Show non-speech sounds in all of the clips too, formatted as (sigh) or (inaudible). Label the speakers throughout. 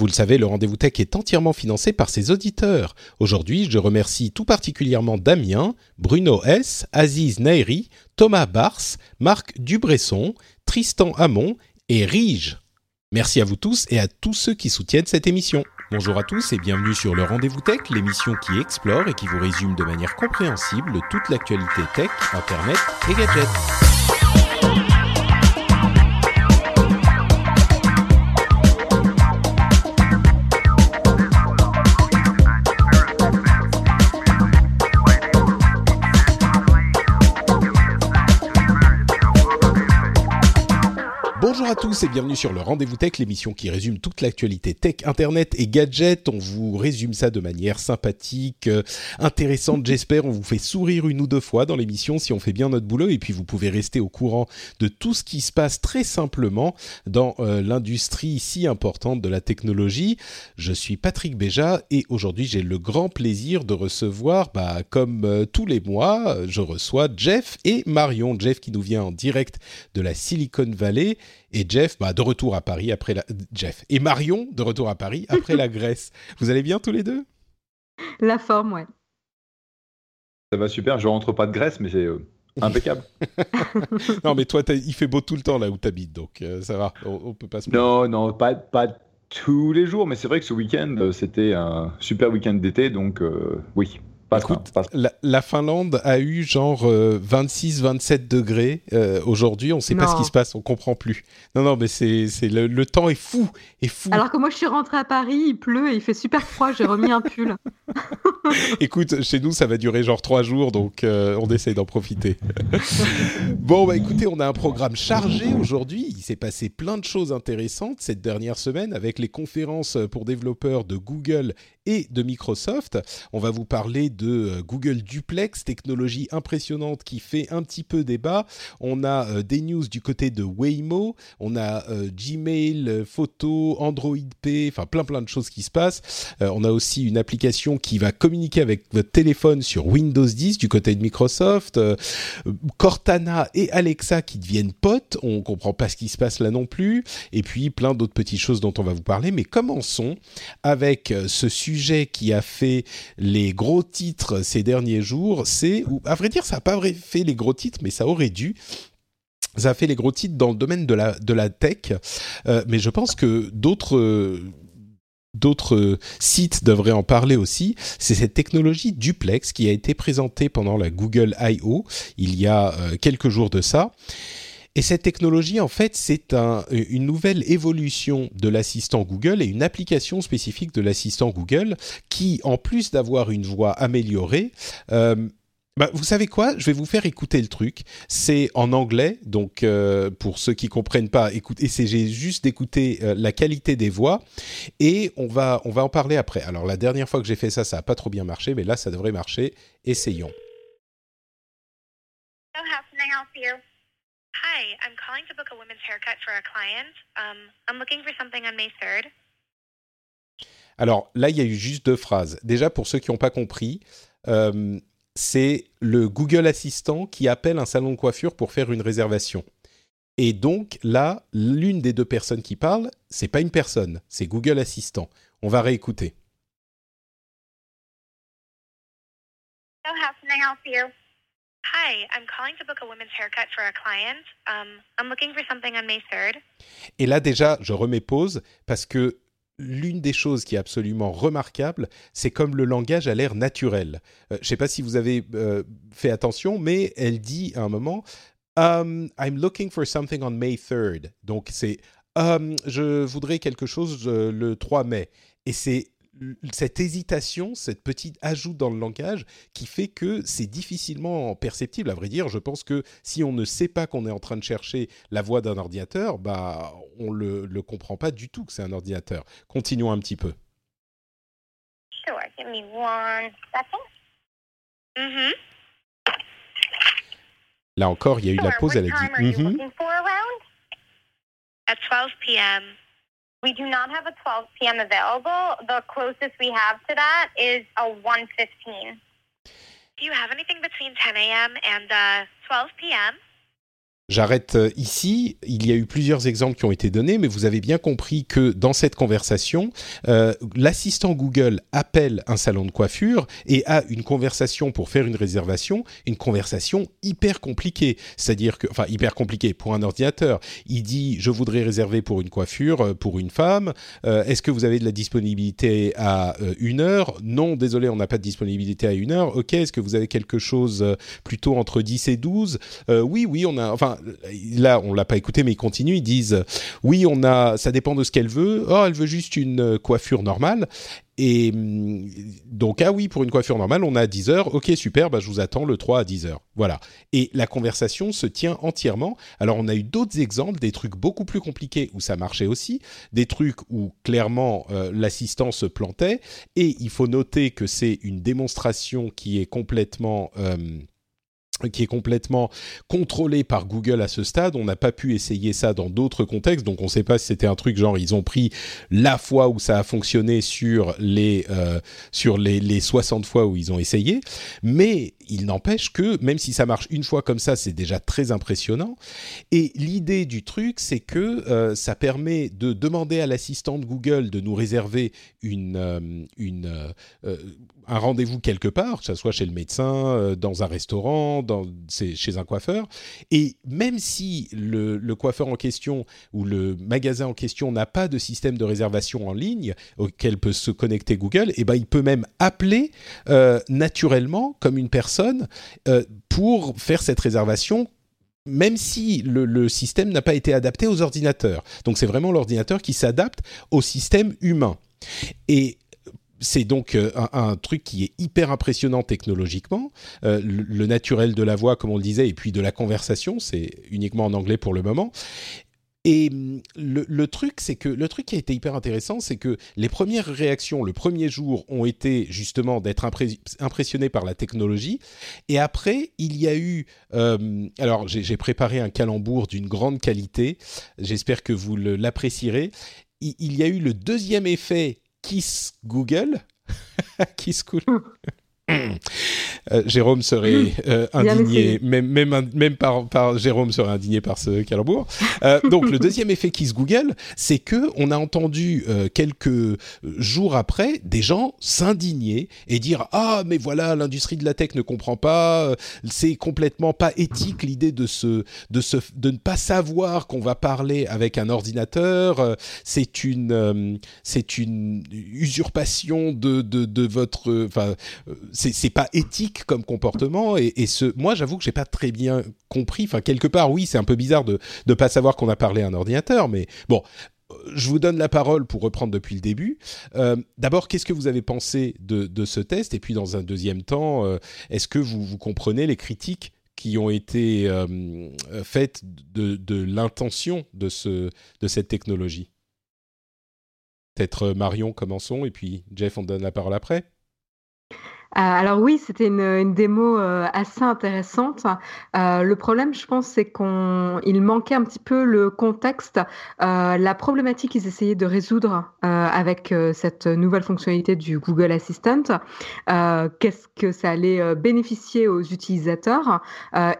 Speaker 1: Vous le savez, le rendez-vous tech est entièrement financé par ses auditeurs. Aujourd'hui, je remercie tout particulièrement Damien, Bruno S, Aziz Nairi, Thomas Bars, Marc Dubresson, Tristan Hamon et Rige. Merci à vous tous et à tous ceux qui soutiennent cette émission. Bonjour à tous et bienvenue sur le Rendez-vous Tech, l'émission qui explore et qui vous résume de manière compréhensible toute l'actualité tech, internet et gadgets. Bonjour à tous et bienvenue sur le Rendez-vous Tech, l'émission qui résume toute l'actualité tech, internet et gadgets. On vous résume ça de manière sympathique, euh, intéressante, j'espère. On vous fait sourire une ou deux fois dans l'émission si on fait bien notre boulot et puis vous pouvez rester au courant de tout ce qui se passe très simplement dans euh, l'industrie si importante de la technologie. Je suis Patrick Béja et aujourd'hui j'ai le grand plaisir de recevoir, bah, comme euh, tous les mois, je reçois Jeff et Marion. Jeff qui nous vient en direct de la Silicon Valley et Jeff, bah, de retour à Paris après la... Jeff et Marion de retour à Paris après la (laughs) Grèce. Vous allez bien tous les deux?
Speaker 2: La forme, ouais.
Speaker 3: Ça va super. Je rentre pas de Grèce, mais c'est euh, impeccable. (laughs)
Speaker 1: non, mais toi, il fait beau tout le temps là où tu habites, donc euh, ça va. On, on, peut pas se.
Speaker 3: Non, non, pas, pas tous les jours, mais c'est vrai que ce week-end, euh, c'était un super week-end d'été, donc euh, oui. Pas
Speaker 1: Écoute, pas la, la, Finlande a eu genre euh, 26-27 degrés euh, aujourd'hui. On ne sait non. pas ce qui se passe, on comprend plus. Non, non, mais c'est, c'est le, le, temps est fou, est fou.
Speaker 2: Alors que moi, je suis rentrée à Paris, il pleut et il fait super froid. J'ai remis un pull. (laughs)
Speaker 1: Écoute, chez nous, ça va durer genre trois jours, donc euh, on essaye d'en profiter. (laughs) bon, bah écoutez, on a un programme chargé aujourd'hui. Il s'est passé plein de choses intéressantes cette dernière semaine avec les conférences pour développeurs de Google et de Microsoft. On va vous parler de Google Duplex, technologie impressionnante qui fait un petit peu débat. On a euh, des news du côté de Waymo, on a euh, Gmail, photo, Android P, enfin plein plein de choses qui se passent. Euh, on a aussi une application qui va communiquer avec votre téléphone sur Windows 10 du côté de Microsoft. Euh, Cortana et Alexa qui deviennent potes, on comprend pas ce qui se passe là non plus. Et puis plein d'autres petites choses dont on va vous parler. Mais commençons avec euh, ce sujet qui a fait les gros titres ces derniers jours. C'est, à vrai dire, ça n'a pas fait les gros titres, mais ça aurait dû ça a fait les gros titres dans le domaine de la, de la tech, euh, mais je pense que d'autres d'autres sites devraient en parler aussi, c'est cette technologie duplex qui a été présentée pendant la Google I.O. il y a euh, quelques jours de ça. Et cette technologie, en fait, c'est un, une nouvelle évolution de l'assistant Google et une application spécifique de l'assistant Google qui, en plus d'avoir une voix améliorée, euh, bah, vous savez quoi? Je vais vous faire écouter le truc. C'est en anglais, donc euh, pour ceux qui comprennent pas, écoutez, essayez juste d'écouter euh, la qualité des voix et on va on va en parler après. Alors la dernière fois que j'ai fait ça, ça a pas trop bien marché, mais là ça devrait marcher. Essayons.
Speaker 4: So how can I help you? Hi, I'm calling to book a women's haircut for a client. Um, I'm looking for something on May 3rd.
Speaker 1: Alors là, il y a eu juste deux phrases. Déjà pour ceux qui n'ont pas compris. Euh, c'est le Google Assistant qui appelle un salon de coiffure pour faire une réservation. Et donc là, l'une des deux personnes qui parle, c'est pas une personne, c'est Google Assistant. On va réécouter.
Speaker 4: So how can I help you?
Speaker 1: Et là déjà, je remets pause parce que l'une des choses qui est absolument remarquable, c'est comme le langage a l'air naturel. Euh, je ne sais pas si vous avez euh, fait attention, mais elle dit à un moment um, I'm looking for something on May 3rd. Donc c'est um, je voudrais quelque chose euh, le 3 mai. Et c'est cette hésitation, cette petite ajout dans le langage qui fait que c'est difficilement perceptible. À vrai dire, je pense que si on ne sait pas qu'on est en train de chercher la voix d'un ordinateur, bah, on le, le comprend pas du tout que c'est un ordinateur. Continuons un petit peu.
Speaker 4: Sure, give me one second. Mm-hmm.
Speaker 1: Là encore, il y a eu
Speaker 4: Sure,
Speaker 1: la pause, elle a dit?
Speaker 4: At 12 p.m. We do not have a 12 p.m. available. The closest we have to that is a 1:15. Do you have anything between 10 a.m. and uh, 12 p.m.?
Speaker 1: J'arrête euh, ici. Il y a eu plusieurs exemples qui ont été donnés, mais vous avez bien compris que dans cette conversation, euh, l'assistant Google appelle un salon de coiffure et a une conversation pour faire une réservation, une conversation hyper compliquée. C'est-à-dire que, enfin, hyper compliquée pour un ordinateur. Il dit, je voudrais réserver pour une coiffure euh, pour une femme. Est-ce que vous avez de la disponibilité à une heure? Non, désolé, on n'a pas de disponibilité à une heure. Ok, est-ce que vous avez quelque chose plutôt entre 10 et 12 Oui, oui, on a, là, on l'a pas écouté, mais ils continuent. Ils disent oui, on a, ça dépend de ce qu'elle veut. Oh, elle veut juste une coiffure normale. Et mm, donc, ah oui, pour une coiffure normale, on a 10 heures. Ok, super, bah, je vous attends le 3 à 10 heures. Voilà. Et la conversation se tient entièrement. Alors, on a eu d'autres exemples, des trucs beaucoup plus compliqués où ça marchait aussi, des trucs où clairement euh, l'assistant se plantait. Et il faut noter que c'est une démonstration qui est complètement. Euh, qui est complètement contrôlé par Google à ce stade. On n'a pas pu essayer ça dans d'autres contextes, donc on ne sait pas si c'était un truc genre ils ont pris la fois où ça a fonctionné sur les euh, sur les, les 60 fois où ils ont essayé. Mais il n'empêche que même si ça marche une fois comme ça, c'est déjà très impressionnant. Et l'idée du truc, c'est que euh, ça permet de demander à l'assistant de Google de nous réserver une, euh, une, euh, un rendez-vous quelque part, que ce soit chez le médecin, dans un restaurant, chez un coiffeur. Et même si le, le, coiffeur en question ou le magasin en question n'a pas de système de réservation en ligne auquel peut se connecter Google, et eh ben il peut même appeler naturellement comme une personne euh, pour faire cette réservation même si le, système n'a pas été adapté aux ordinateurs. Donc c'est vraiment l'ordinateur qui s'adapte au système humain. Et c'est donc euh, un, truc qui est hyper impressionnant technologiquement. Euh, le, naturel de la voix, comme on le disait, et puis de la conversation, c'est uniquement en anglais pour le moment. Et mm, le, truc, c'est que le truc qui a été hyper intéressant, c'est que les premières réactions le premier jour ont été justement d'être impressionnés par la technologie. Et après, il y a eu. Euh, alors, j'ai préparé un calembour d'une grande qualité. J'espère que vous l'apprécierez. Il y a eu le deuxième effet Kiss Google. (laughs) Kiss Google. (laughs) Euh, Jérôme serait euh, indigné, même, même, même par, par, Jérôme serait indigné par ce calembour. Euh, donc le deuxième effet qui se Google, c'est que on a entendu quelques jours après des gens s'indigner et dire ah mais voilà l'industrie de la tech ne comprend pas, c'est complètement pas éthique l'idée de se de se de ne pas savoir qu'on va parler avec un ordinateur, c'est une c'est une usurpation de de, de votre enfin c'est pas éthique comme comportement et, ce moi j'avoue que j'ai pas très bien compris enfin quelque part oui c'est un peu bizarre de ne pas savoir qu'on a parlé à un ordinateur mais bon je vous donne la parole pour reprendre depuis le début. Euh, d'abord, qu'est-ce que vous avez pensé de, ce test? Et puis, dans un deuxième temps, euh, est-ce que vous, comprenez les critiques qui ont été euh, faites de, l'intention de, ce, de cette technologie? Peut-être Marion, commençons, et puis Jeff, on donne la parole après.
Speaker 2: Euh, alors oui, c'était une, démo euh, assez intéressante. Euh, le problème, je pense, c'est qu'il manquait un petit peu le contexte, la problématique qu'ils essayaient de résoudre avec cette nouvelle fonctionnalité du Google Assistant. Qu'est-ce que ça allait bénéficier aux utilisateurs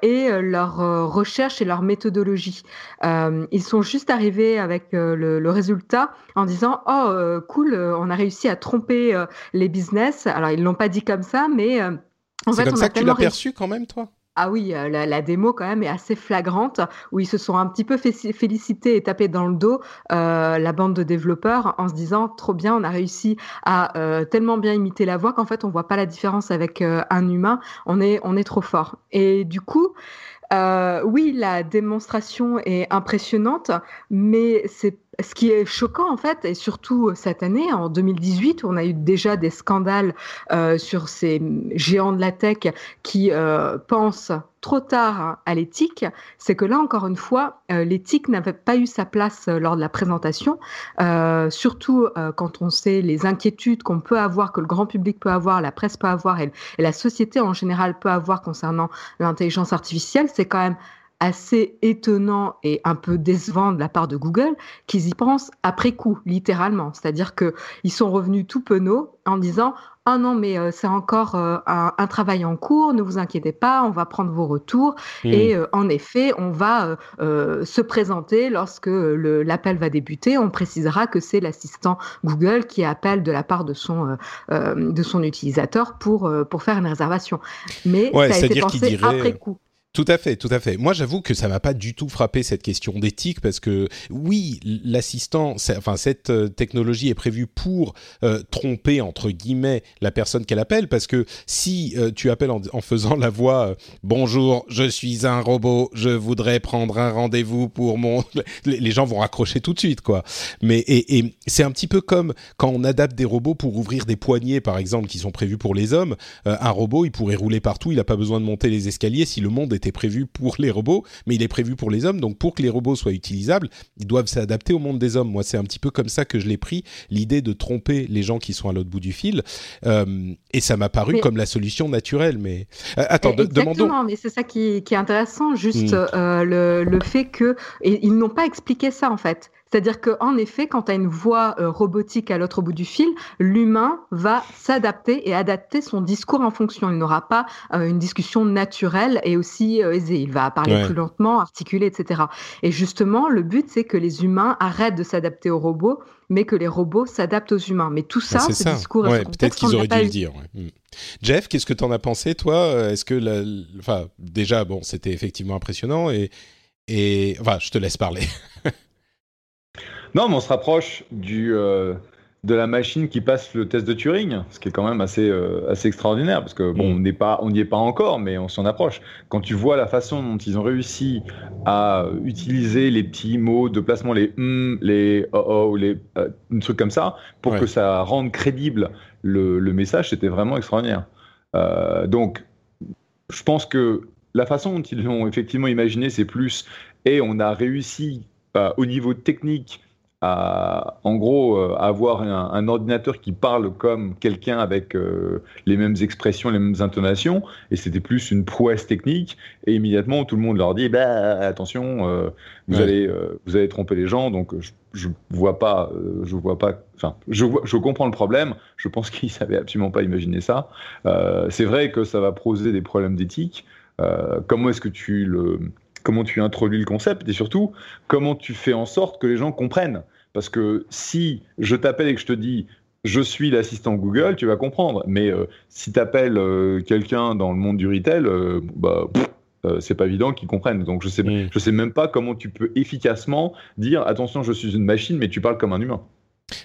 Speaker 2: et leur recherche et leur méthodologie. ils sont juste arrivés avec le, le, résultat en disant oh cool, on a réussi à tromper les business. Alors ils l'ont pas dit comme ça, mais
Speaker 1: euh, en fait, comme ça que tu l'as perçu quand même, toi?
Speaker 2: Ah oui, euh, la, démo quand même est assez flagrante, où ils se sont un petit peu félicités et tapés dans le dos euh, la bande de développeurs en se disant trop bien, on a réussi à tellement bien imiter la voix qu'en fait on voit pas la différence avec un humain, on est on est trop fort. Et du coup, oui, la démonstration est impressionnante, mais c'est ce qui est choquant en fait, et surtout cette année, en 2018, où on a eu déjà des scandales euh, sur ces géants de la tech qui euh, pensent trop tard à l'éthique, c'est que là encore une fois, euh, l'éthique n'avait pas eu sa place lors de la présentation, surtout quand on sait les inquiétudes qu'on peut avoir, que le grand public peut avoir, la presse peut avoir et la société en général peut avoir concernant l'intelligence artificielle, c'est quand même assez étonnant et un peu décevant de la part de Google qu'ils y pensent après coup, littéralement. C'est-à-dire qu'ils sont revenus tout penauds en disant ah non, mais euh, c'est encore euh, un, un, travail en cours, ne vous inquiétez pas, on va prendre vos retours. Mmh. Et euh, en effet, on va se présenter lorsque l'appel va débuter. On précisera que c'est l'assistant Google qui appelle de la part de son, de son utilisateur pour, pour faire une réservation. Mais
Speaker 1: ouais,
Speaker 2: ça a été
Speaker 1: pensé
Speaker 2: dirait... après coup.
Speaker 1: Tout à fait, tout à fait. Moi, j'avoue que ça m'a pas du tout frappé cette question d'éthique parce que oui, l'assistant, enfin cette euh, technologie est prévue pour euh, tromper entre guillemets la personne qu'elle appelle parce que si euh, tu appelles en, faisant la voix bonjour, je suis un robot, je voudrais prendre un rendez-vous pour mon, les gens vont raccrocher tout de suite quoi. Mais et, et c'est un petit peu comme quand on adapte des robots pour ouvrir des poignées par exemple qui sont prévus pour les hommes. un robot, il pourrait rouler partout, il n'a pas besoin de monter les escaliers si le monde est était prévu pour les robots, mais il est prévu pour les hommes. Donc pour que les robots soient utilisables, ils doivent s'adapter au monde des hommes. Moi, c'est un petit peu comme ça que je l'ai pris, l'idée de tromper les gens qui sont à l'autre bout du fil. Euh, et ça m'a paru mais... comme la solution naturelle. Mais euh, attends, de, demandons.
Speaker 2: mais c'est ça qui, qui, est intéressant, juste mm. euh, le, le, fait que et ils n'ont pas expliqué ça en fait. C'est-à-dire qu'en effet, quand tu as une voix euh, robotique à l'autre bout du fil, l'humain va s'adapter et adapter son discours en fonction. Il n'aura pas euh, une discussion naturelle et aussi euh, aisée. Il va parler ouais. plus lentement, articuler, etc. Et justement, le but, c'est que les humains arrêtent de s'adapter aux robots, mais que les robots s'adaptent aux humains. Mais tout ça,
Speaker 1: bah,
Speaker 2: ce
Speaker 1: ça.
Speaker 2: discours...
Speaker 1: Ouais, Peut-être qu'ils auraient dû le dire. Ouais. Jeff, qu'est-ce que tu en as pensé, toi? Est-ce que... La... Enfin, déjà, bon, c'était effectivement impressionnant et... Et... Enfin, je te laisse parler. (laughs)
Speaker 3: Non, mais on se rapproche du, euh, de la machine qui passe le test de Turing, ce qui est quand même assez, euh, assez extraordinaire, parce que bon, mm. on n'y est pas encore, mais on s'en approche. Quand tu vois la façon dont ils ont réussi à utiliser les petits mots de placement, les mm, les oh oh, les euh, trucs comme ça, pour ouais. que ça rende crédible le, le message, c'était vraiment extraordinaire. Euh, donc, je pense que la façon dont ils l'ont effectivement imaginé, c'est plus et on a réussi euh, au niveau technique à, en gros, euh, avoir un, un, ordinateur qui parle comme quelqu'un avec euh, les mêmes expressions, les mêmes intonations, et c'était plus une prouesse technique. Et immédiatement, tout le monde leur dit bah, attention, euh, vous ouais. allez vous allez tromper les gens. Donc, je, je vois pas, je vois pas. Enfin, je, je comprends le problème. Je pense (laughs) qu'ils savaient absolument pas imaginer ça. c'est vrai que ça va poser des problèmes d'éthique. comment est-ce que tu le comment tu introduis le concept et surtout comment tu fais en sorte que les gens comprennent. Parce que si je t'appelle et que je te dis je suis l'assistant Google, tu vas comprendre. Mais euh, si tu appelles euh, quelqu'un dans le monde du retail, euh, bah, c'est pas évident qu'ils comprennent. Donc je sais, mmh. je sais même pas comment tu peux efficacement dire attention, je suis une machine, mais tu parles comme un humain.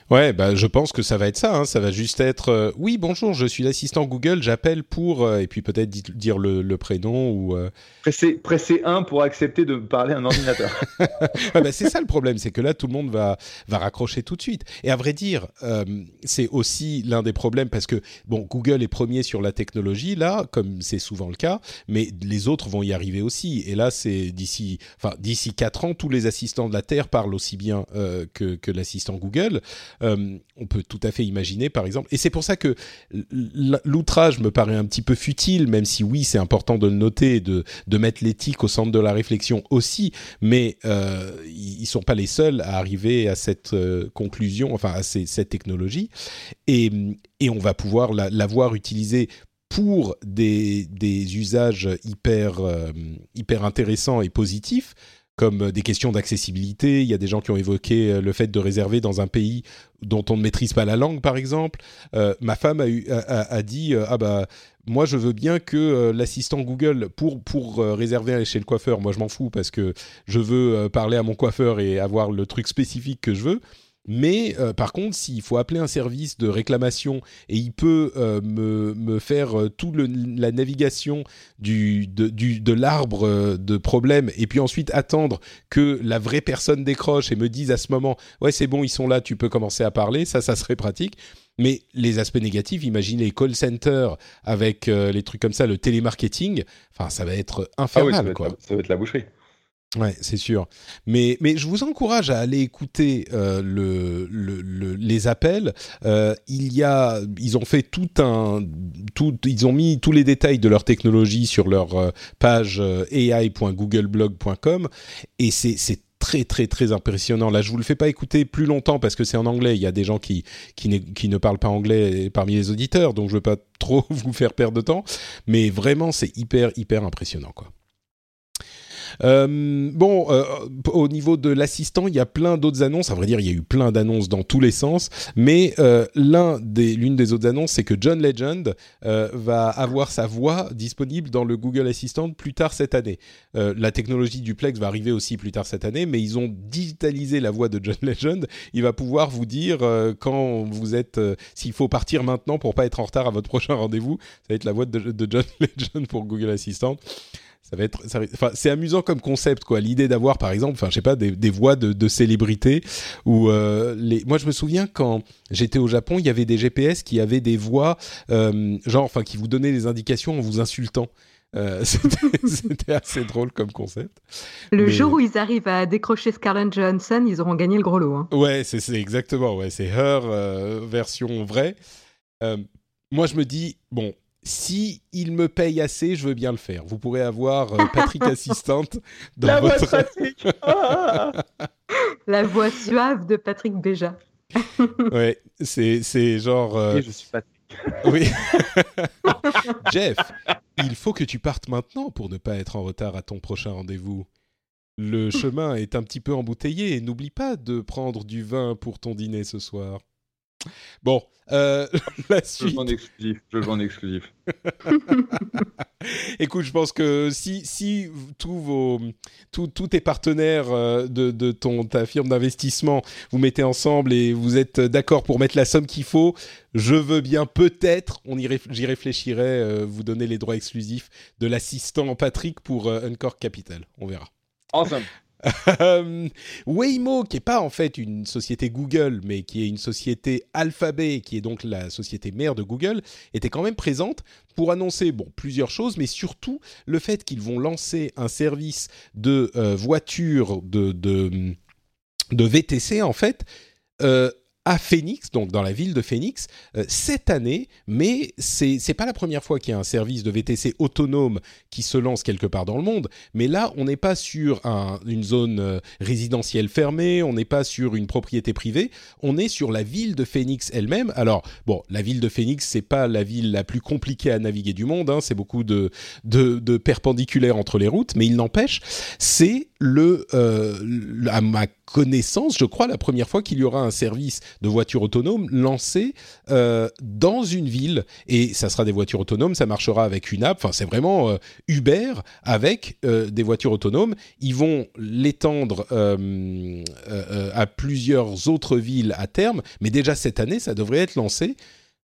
Speaker 1: Ouais, bah, je pense que ça va être ça. Hein. Ça va juste être euh, oui, bonjour, je suis l'assistant Google, j'appelle pour euh, et puis peut-être dire le, le, prénom ou euh...
Speaker 3: presser presser un pour accepter de parler à un ordinateur. (laughs)
Speaker 1: ah, bah, c'est ça le problème, c'est que là tout le monde va va raccrocher tout de suite. Et à vrai dire, euh, c'est aussi l'un des problèmes parce que bon, Google est premier sur la technologie là, comme c'est souvent le cas, mais les autres vont y arriver aussi. Et là, c'est d'ici enfin d'ici quatre ans, tous les assistants de la Terre parlent aussi bien que que l'assistant Google. Euh, on peut tout à fait imaginer, par exemple, et c'est pour ça que l'outrage me paraît un petit peu futile, même si oui, c'est important de le noter, de, de mettre l'éthique au centre de la réflexion aussi, mais euh, ils sont pas les seuls à arriver à cette euh, conclusion, enfin à cette technologie, et, on va pouvoir la, voir utilisée pour des, usages hyper intéressants et positifs, comme des questions d'accessibilité. Il y a des gens qui ont évoqué euh, le fait de réserver dans un pays dont on ne maîtrise pas la langue, par exemple. Euh, ma femme a, eu, a, a dit euh, ah bah moi je veux bien que euh, l'assistant Google pour pour euh, réserver chez le coiffeur, moi je m'en fous parce que je veux parler à mon coiffeur et avoir le truc spécifique que je veux. Mais euh, par contre, s'il faut appeler un service de réclamation et il peut euh, me, me, faire euh, toute la navigation du, de, du, de l'arbre de problème et puis ensuite attendre que la vraie personne décroche et me dise à ce moment ouais c'est bon ils sont là tu peux commencer à parler ça ça serait pratique. Mais les aspects négatifs imaginez les call centers avec les trucs comme ça le télémarketing enfin ça va être infernal
Speaker 3: ah oui, ça
Speaker 1: quoi.
Speaker 3: la, ça va être la boucherie
Speaker 1: Ouais, c'est sûr. Mais, mais je vous encourage à aller écouter euh, le, le, le, les appels. Euh, il y a, ils ont fait tout un, tout, ils ont mis tous les détails de leur technologie sur leur euh, page ai.googleblog.com et c'est, très très très impressionnant. Là, je vous le fais pas écouter plus longtemps parce que c'est en anglais. Il y a des gens qui qui, ne parlent pas anglais parmi les auditeurs, donc je veux pas trop (laughs) vous faire perdre de temps. Mais vraiment, c'est hyper hyper impressionnant, quoi. Euh, bon, euh, au niveau de l'assistant, il y a plein d'autres annonces. À vrai dire, il y a eu plein d'annonces dans tous les sens. Mais euh, l'un des, l'une des autres annonces, c'est que John Legend va avoir sa voix disponible dans le Google Assistant plus tard cette année. la technologie duplex va arriver aussi plus tard cette année, mais ils ont digitalisé la voix de John (laughs) Legend. Il va pouvoir vous dire quand vous êtes, s'il faut partir maintenant pour pas être en retard à votre prochain rendez-vous. Ça va être la voix de John (laughs) Legend pour Google Assistant ça va être, enfin, c'est amusant comme concept, quoi. L'idée d'avoir, par exemple, enfin, je sais pas, des, des voix de, de célébrités ou euh, les. Moi, je me souviens quand j'étais au Japon, il y avait des GPS qui avaient des voix, euh, genre, enfin, qui vous donnaient des indications en vous insultant. Euh, (laughs) C'était assez drôle comme concept.
Speaker 2: Le jour où ils arrivent à décrocher Scarlett Johansson, ils auront gagné le gros lot. Hein.
Speaker 1: Ouais, c'est exactement. Ouais, c'est Her version vraie. Moi, je me dis, bon, si il me paye assez, je veux bien le faire. Vous pourrez avoir euh, Patrick (laughs) assistante dans
Speaker 3: La
Speaker 1: votre...
Speaker 3: voix de Patrick (laughs) Ah
Speaker 2: La voix suave de Patrick Béja. (laughs)
Speaker 1: ouais, c'est c'est genre. euh,
Speaker 3: Et je suis Patrick.
Speaker 1: Oui. Jeff, il faut que tu partes maintenant pour ne pas être en retard à ton prochain rendez-vous. Le chemin est un petit peu embouteillé et n'oublie pas de prendre du vin pour ton dîner ce soir. Bon, euh, (laughs) la
Speaker 3: Je
Speaker 1: suite.
Speaker 3: vends en exclusif. Je (laughs) en exclusif.
Speaker 1: Écoute, je pense que si, si tous vos, tous, tous tes partenaires euh, de, de ton, ta firme d'investissement vous mettez ensemble et vous êtes d'accord pour mettre la somme qu'il faut, je veux bien peut-être, on y réf- j'y réfléchirai, euh, vous donner les droits exclusifs de l'assistant Patrick pour euh, Uncork Capital. On verra.
Speaker 3: Awesome.
Speaker 1: Euh, Waymo, qui est pas en fait une société Google, mais qui est une société Alphabet, qui est donc la société mère de Google, était quand même présente pour annoncer bon plusieurs choses, mais surtout le fait qu'ils vont lancer un service de euh, voitures de, de de VTC en fait. euh, à Phoenix, donc dans la ville de Phoenix, euh, cette année, mais c'est c'est pas la première fois qu'il y a un service de VTC autonome qui se lance quelque part dans le monde. Mais là, on n'est pas sur un- une zone euh, résidentielle fermée, on n'est pas sur une propriété privée, on est sur la ville de Phoenix elle-même. Alors, bon, la ville de Phoenix, c'est pas la ville la plus compliquée à naviguer du monde, hein, c'est beaucoup de, de, de perpendiculaires entre les routes, mais il n'empêche, c'est le, euh, à ma connaissance, je crois, la première fois qu'il y aura un service de voitures autonomes lancé euh, dans une ville. Et ça sera des voitures autonomes, ça marchera avec une app. Enfin, c'est vraiment euh, Uber avec des voitures autonomes. Ils vont l'étendre à plusieurs autres villes à terme, mais déjà cette année, ça devrait être lancé.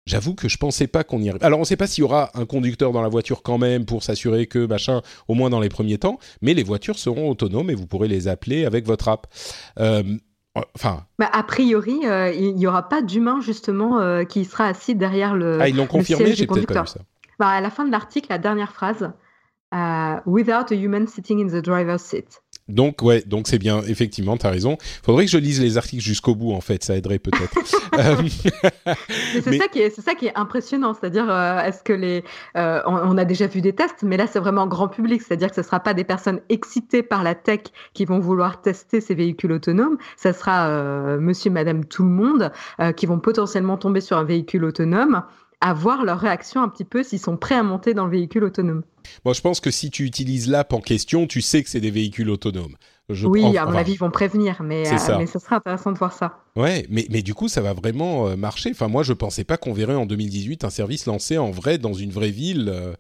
Speaker 1: J'avoue que je pensais pas qu'on y arrive. Alors, on ne sait pas s'il y aura un conducteur dans la voiture quand même pour s'assurer que machin, au moins dans les premiers temps, mais les voitures seront autonomes et vous pourrez les appeler avec votre app. Euh, Enfin,
Speaker 2: Bah, a priori, euh, il n'y aura pas d'humain justement euh, qui sera assis derrière le.
Speaker 1: ah, ils l'ont confirmé, j'ai peut-être pas vu ça.
Speaker 2: Bah, à la fin de l'article, la dernière phrase, Without a human sitting in the driver's seat.
Speaker 1: Donc, ouais, donc c'est bien, effectivement, tu as raison. Faudrait que je lise les articles jusqu'au bout, en fait, ça aiderait peut-être. (laughs) Euh,
Speaker 2: c'est
Speaker 1: Mais-
Speaker 2: ça qui est, c'est ça qui est impressionnant, c'est-à-dire euh, est-ce que les, euh, on, on a déjà vu des tests, mais là c'est vraiment grand public, c'est-à-dire que ce sera pas des personnes excitées par la tech qui vont vouloir tester ces véhicules autonomes, ça sera Monsieur, Madame, tout le monde qui vont potentiellement tomber sur un véhicule autonome, à voir leur réaction un petit peu s'ils sont prêts à monter dans le véhicule autonome.
Speaker 1: bon, je pense que si tu utilises l'app en question, tu sais que c'est des véhicules autonomes. Je
Speaker 2: oui, à mon
Speaker 1: enfin,
Speaker 2: avis ils vont prévenir, mais euh,
Speaker 1: ça.
Speaker 2: mais ce sera intéressant de voir ça.
Speaker 1: Ouais, mais, mais du coup, ça va vraiment euh, marcher. Enfin, moi, je pensais pas qu'on verrait en 2018 un service lancé en vrai dans une vraie ville. euh,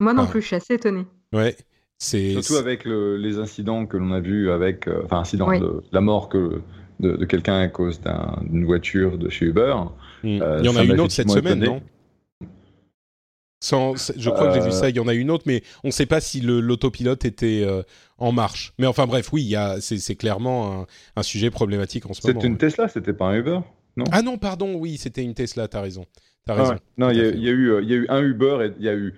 Speaker 2: Moi non plus, je suis assez étonnée.
Speaker 1: ouais, c'est.
Speaker 3: Surtout avec le- les incidents que l'on a vus avec, euh, enfin, incident
Speaker 2: Oui.
Speaker 3: de la mort que, de, de quelqu'un à cause d'un- d'une voiture de chez Uber.
Speaker 1: Hmm.
Speaker 3: Euh,
Speaker 1: il y en a une autre cette semaine,
Speaker 3: étonné.
Speaker 1: non? Sans, c'est- je crois que j'ai vu
Speaker 3: Euh,
Speaker 1: ça. Il y en a une autre, mais on ne sait pas si l'autopilote était euh, en marche. Mais enfin, bref, oui, c'est, c'est clairement un, un sujet problématique en ce moment.
Speaker 3: C'était une Tesla, c'était pas un Uber
Speaker 1: Ah non, pardon, oui, c'était une Tesla. T'as raison. T'as
Speaker 3: Ah
Speaker 1: raison.
Speaker 3: ouais. Non, il y, a- y eu, il y a eu un Uber et il y a eu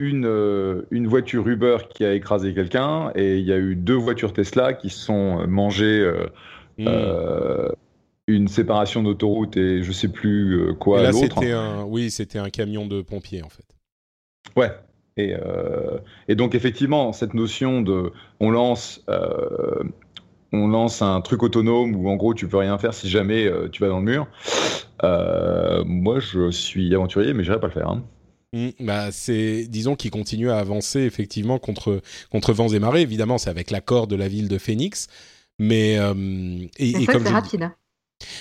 Speaker 3: une, euh, une voiture Uber qui a écrasé quelqu'un et il y a eu deux voitures Tesla qui se sont mangées euh,
Speaker 1: Hmm.
Speaker 3: euh, une séparation d'autoroute et je sais plus euh,
Speaker 1: Et
Speaker 3: quoi à
Speaker 1: là,
Speaker 3: l'autre.
Speaker 1: c'était un, oui, c'était un camion de pompiers en fait.
Speaker 3: Ouais. Et, euh, et donc effectivement, cette notion de, on lance euh, on lance un truc autonome où en gros tu peux rien faire si jamais tu vas dans le mur. moi, je suis aventurier, mais j'irai pas le faire. Hein.
Speaker 1: Mmh, bah c'est, disons qu'il continue à avancer effectivement contre contre vents et marées. Évidemment, c'est avec l'accord de la ville de Phoenix, mais
Speaker 2: et, comme c'est rapide.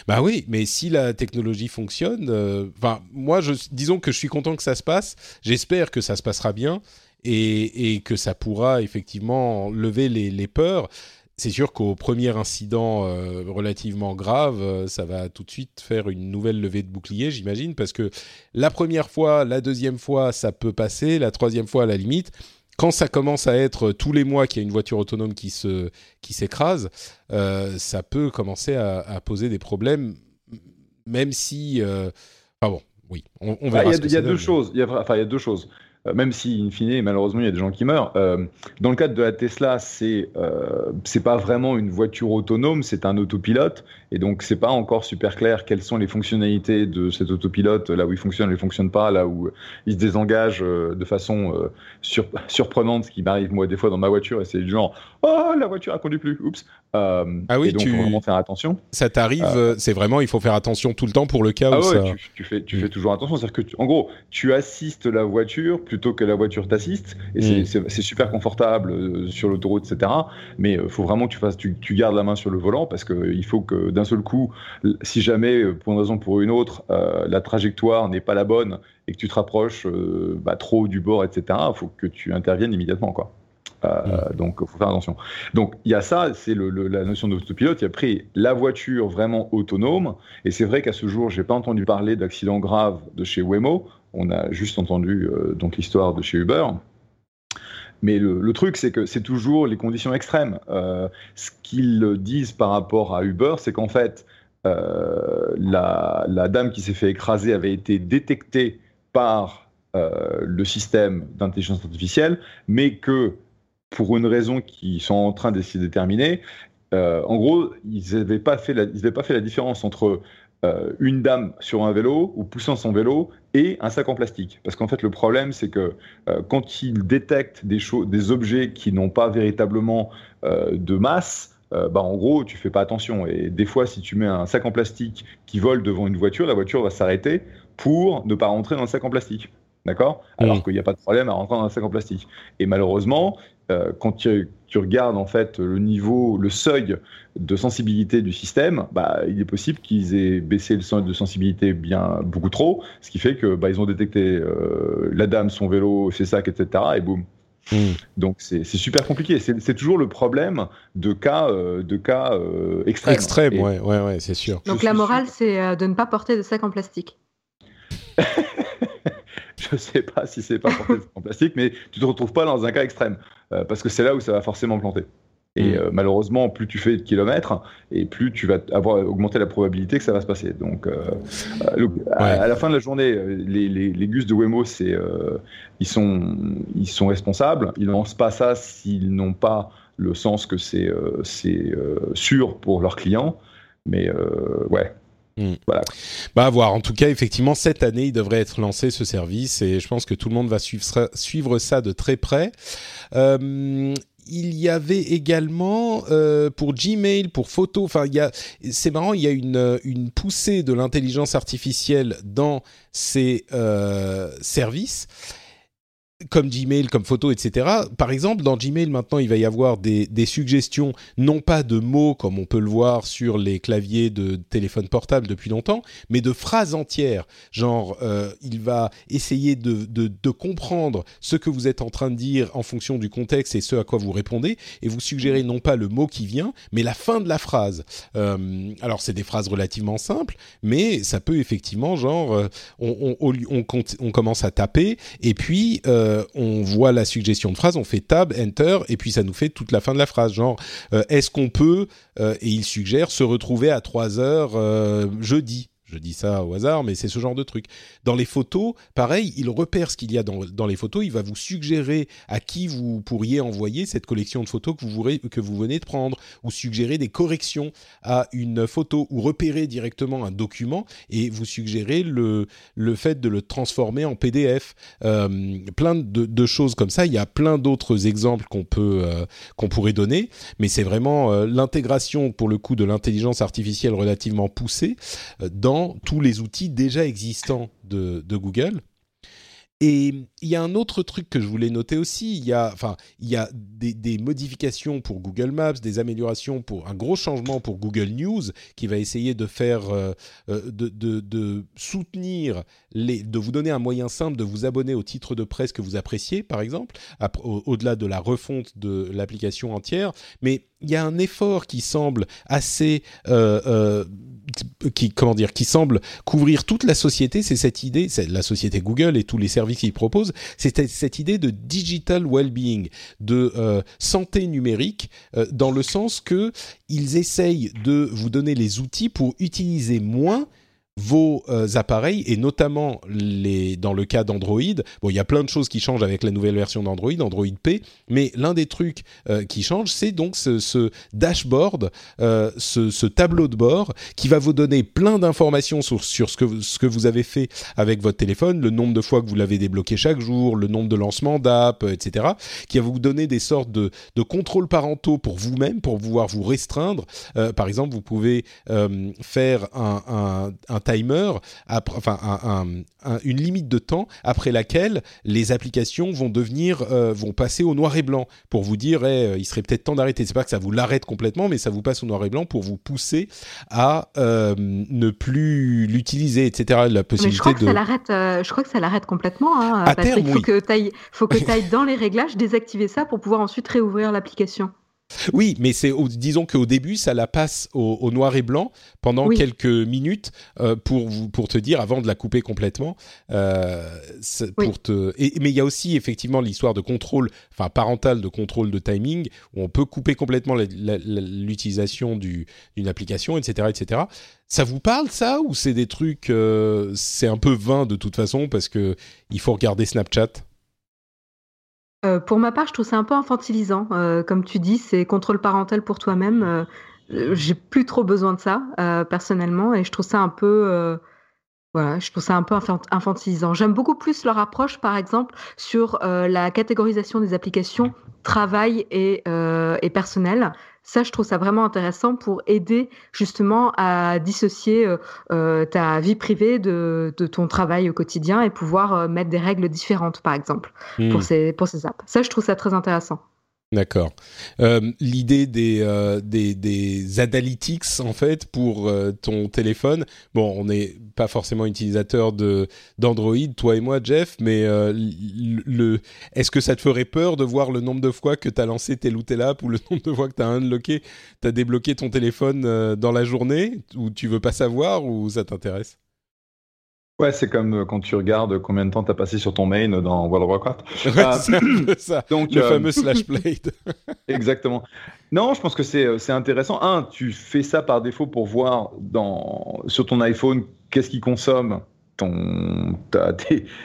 Speaker 1: Bah oui, mais si la technologie fonctionne, euh, enfin moi, je, disons que je suis content que ça se passe. J'espère que ça se passera bien et, et que ça pourra effectivement lever les, les peurs. C'est sûr qu'au premier incident euh, relativement grave, euh, ça va tout de suite faire une nouvelle levée de bouclier, j'imagine, parce que la première fois, la deuxième fois, ça peut passer, la troisième fois, à la limite, quand ça commence à être tous les mois qu'il y a une voiture autonome qui se qui s'écrase, euh, ça peut commencer à, poser des problèmes, même si, euh, enfin bon, oui, on, on verra.
Speaker 3: Il y a, deux choses. Il y a, enfin, il y a deux choses. Euh, même si, in fine, malheureusement, il y a des gens qui meurent. Euh, dans le cadre de la Tesla, c'est euh, c'est pas vraiment une voiture autonome, c'est un autopilote, et donc c'est pas encore super clair quelles sont les fonctionnalités de cet autopilote, là où il fonctionne, il ne fonctionne pas, là où il se désengage de façon surprenante, ce qui m'arrive moi des fois dans ma voiture, et c'est du genre, oh la voiture a conduit plus, oups.
Speaker 1: Ah oui,
Speaker 3: et donc
Speaker 1: tu...
Speaker 3: faut vraiment faire attention.
Speaker 1: Ça t'arrive, c'est vraiment, il faut faire attention tout le temps pour le cas
Speaker 3: ah
Speaker 1: où
Speaker 3: ça... tu, tu, fais, tu fais mm. toujours attention, c'est-à-dire que, en gros, tu assistes la voiture plutôt que la voiture t'assiste. Et c'est mm. super confortable euh, sur l'autoroute, etc. Mais il euh, faut vraiment que tu, fasses, tu, gardes la main sur le volant parce qu'il euh, faut que d'un seul coup, si jamais, pour une raison ou pour une autre, la trajectoire n'est pas la bonne et que tu te rapproches bah, trop du bord, etc., il faut que tu interviennes immédiatement. quoi. Mm. Donc, il faut faire attention. Donc, il y a ça, c'est la notion d'autopilote. Il y a après la voiture vraiment autonome. Et c'est vrai qu'à ce jour, j'ai pas entendu parler d'accident grave de chez Waymo. On a juste entendu euh, donc l'histoire de chez Uber. Mais le, truc, c'est que c'est toujours les conditions extrêmes. Euh, ce qu'ils disent par rapport à Uber, c'est qu'en fait, euh, la, dame qui s'est fait écraser avait été détectée par le système d'intelligence artificielle, mais que pour une raison qu'ils sont en train d'essayer de déterminer, en gros, ils n'avaient pas, fait pas fait la différence entre euh, une dame sur un vélo ou poussant son vélo et un sac en plastique. Parce qu'en fait, le problème, c'est que euh, quand ils détectent des, des objets qui n'ont pas véritablement euh, de masse, bah, en gros, tu fais pas attention. Et des fois, si tu mets un sac en plastique qui vole devant une voiture, la voiture va s'arrêter pour ne pas rentrer dans le sac en plastique. D'accord? Alors qu'il n'y a pas de problème à rentrer dans un sac en plastique. Et malheureusement, euh, quand tu, regardes en fait le niveau, le seuil de sensibilité du système, bah, il est possible qu'ils aient baissé le seuil de sensibilité bien beaucoup trop, ce qui fait que bah, ils ont détecté euh, la dame, son vélo, ses sacs, etc. Et boum. Hmm. Donc c'est super compliqué. C'est toujours le problème de cas, euh, de cas extrêmes.
Speaker 1: Extrême, ouais, ouais, ouais, c'est sûr.
Speaker 2: Donc la morale, c'est de ne pas porter de sac en plastique. (laughs) (laughs)
Speaker 3: je sais pas si c'est pas porté en plastique, (laughs) mais tu te retrouves pas dans un cas extrême, euh, parce que c'est là où ça va forcément planter. Et mm. euh, malheureusement, plus tu fais de kilomètres, et plus tu vas avoir augmenter la probabilité que ça va se passer. Donc, euh, à, la fin de la journée, les, les, gus de Wemo, c'est ils sont ils sont responsables. Ils lancent pas ça s'ils n'ont pas le sens que c'est c'est sûr pour leurs clients. Mais ouais,
Speaker 1: Hmm. Voilà. Bah à voir. En tout cas, effectivement, cette année, il devrait être lancé ce service et je pense que tout le monde va suivre ça, suivre ça de très près. Euh, il y avait également euh, pour Gmail, pour photo, enfin il y a, c'est marrant, il y a une, une poussée de l'intelligence artificielle dans ces euh, services comme Gmail, comme photo, etc. Par exemple, dans Gmail, maintenant, il va y avoir des, des, suggestions, non pas de mots comme on peut le voir sur les claviers de téléphone portable depuis longtemps, mais de phrases entières. Genre, euh, il va essayer de, de, de, comprendre ce que vous êtes en train de dire en fonction du contexte et ce à quoi vous répondez, et vous suggérez non pas le mot qui vient, mais la fin de la phrase. Euh, alors, c'est des phrases relativement simples, mais ça peut effectivement, genre, euh, on, on, on, on, commence à taper, et puis... Euh, euh, on voit la suggestion de phrase, on fait tab, enter, et puis ça nous fait toute la fin de la phrase. Genre, euh, est-ce qu'on peut, euh, et il suggère, se retrouver à 3 heures jeudi Je dis ça au hasard, mais c'est ce genre de truc. Dans les photos, pareil, il repère ce qu'il y a dans, dans, les photos. Il va vous suggérer à qui vous pourriez envoyer cette collection de photos que vous, que vous venez de prendre, ou suggérer des corrections à une photo, ou repérer directement un document et vous suggérer le, le fait de le transformer en PDF. Euh, plein de, choses comme ça. Il y a plein d'autres exemples qu'on peut euh, qu'on pourrait donner, mais c'est vraiment euh, l'intégration pour le coup de l'intelligence artificielle relativement poussée dans tous les outils déjà existants de, Google. Et il y a un autre truc que je voulais noter aussi. Il y a, enfin, il y a des, modifications pour Google Maps, des améliorations pour un gros changement pour Google News qui va essayer de faire, euh, de, de, de, soutenir les, de vous donner un moyen simple de vous abonner au titre de presse que vous appréciez, par exemple, au-delà de la refonte de l'application entière. Mais il y a un effort qui semble assez euh, euh, qui comment dire qui semble couvrir toute la société. C'est cette idée c'est la société Google et tous les services qu'ils proposent. C'est cette idée de digital well-being de euh, santé numérique euh, dans le sens que ils essayent de vous donner les outils pour utiliser moins vos euh, appareils et notamment les dans le cas d'Android. Bon, il y a plein de choses qui changent avec la nouvelle version d'Android, Android P, mais l'un des trucs euh, qui change, c'est donc ce, dashboard, euh, ce, ce, tableau de bord qui va vous donner plein d'informations sur, sur ce que ce que vous avez fait avec votre téléphone, le nombre de fois que vous l'avez débloqué chaque jour, le nombre de lancements d'app, etc. Qui va vous donner des sortes de, de contrôles parentaux pour vous-même, pour pouvoir vous restreindre. par exemple, vous pouvez faire un, un, un timer, enfin une limite de temps après laquelle les applications vont devenir, euh, vont passer au noir et blanc pour vous dire, eh, il serait peut-être temps d'arrêter. C'est pas que ça vous l'arrête complètement, mais ça vous passe au noir et blanc pour vous pousser à euh, ne plus l'utiliser, etc. La possibilité je crois
Speaker 2: que ça l'arrête. Euh, je crois que ça l'arrête complètement. Hein,
Speaker 1: à terme,
Speaker 2: faut que tu faut que (laughs) tu ailles dans les réglages, désactiver ça pour pouvoir ensuite réouvrir l'application.
Speaker 1: Oui, mais c'est disons qu'au début, ça la passe au, noir et blanc pendant quelques minutes euh, pour pour te dire avant de la couper complètement. Euh, pour te. mais il y a aussi effectivement l'histoire de contrôle, enfin parental de contrôle de timing où on peut couper complètement l'utilisation d'une application, etc., etc. Ça vous parle ça ou c'est des trucs, euh, c'est un peu vain de toute façon parce que il faut regarder Snapchat?
Speaker 2: Euh, pour ma part, je trouve ça un peu infantilisant. Euh, comme tu dis, c'est contrôle parental pour toi-même. Euh, j'ai plus trop besoin de ça, personnellement, et je trouve ça un peu. voilà, je trouve ça un peu infantilisant. J'aime beaucoup plus leur approche, par exemple, sur la catégorisation des applications travail et, et personnel. Ça, je trouve ça vraiment intéressant pour aider justement à dissocier euh, euh, ta vie privée de, de, ton travail au quotidien et pouvoir euh, mettre des règles différentes, par exemple, pour, hmm. ces, pour ces apps. Ça, je trouve ça très intéressant.
Speaker 1: D'accord. Euh, L'idée des, euh, des, des analytics en fait pour euh, ton téléphone. Bon, on n'est pas forcément utilisateur d'Android, toi et moi, Jeff, mais le, est-ce que ça te ferait peur de voir le nombre de fois que tu as lancé telle ou telle app ou le (laughs) nombre de fois que tu as unlocké, tu as débloqué ton téléphone dans la journée ou tu veux pas savoir ou ça t'intéresse?
Speaker 3: Ouais, c'est comme euh, quand tu regardes combien de temps tu as passé sur ton main dans World of Warcraft.
Speaker 1: Ouais, (laughs) ça. Donc, le euh, fameux (laughs) slash blade. (laughs)
Speaker 3: exactement. Non, je pense que c'est, intéressant. Un, tu fais ça par défaut pour voir dans, sur ton iPhone qu'est-ce qui consomme ton, ta,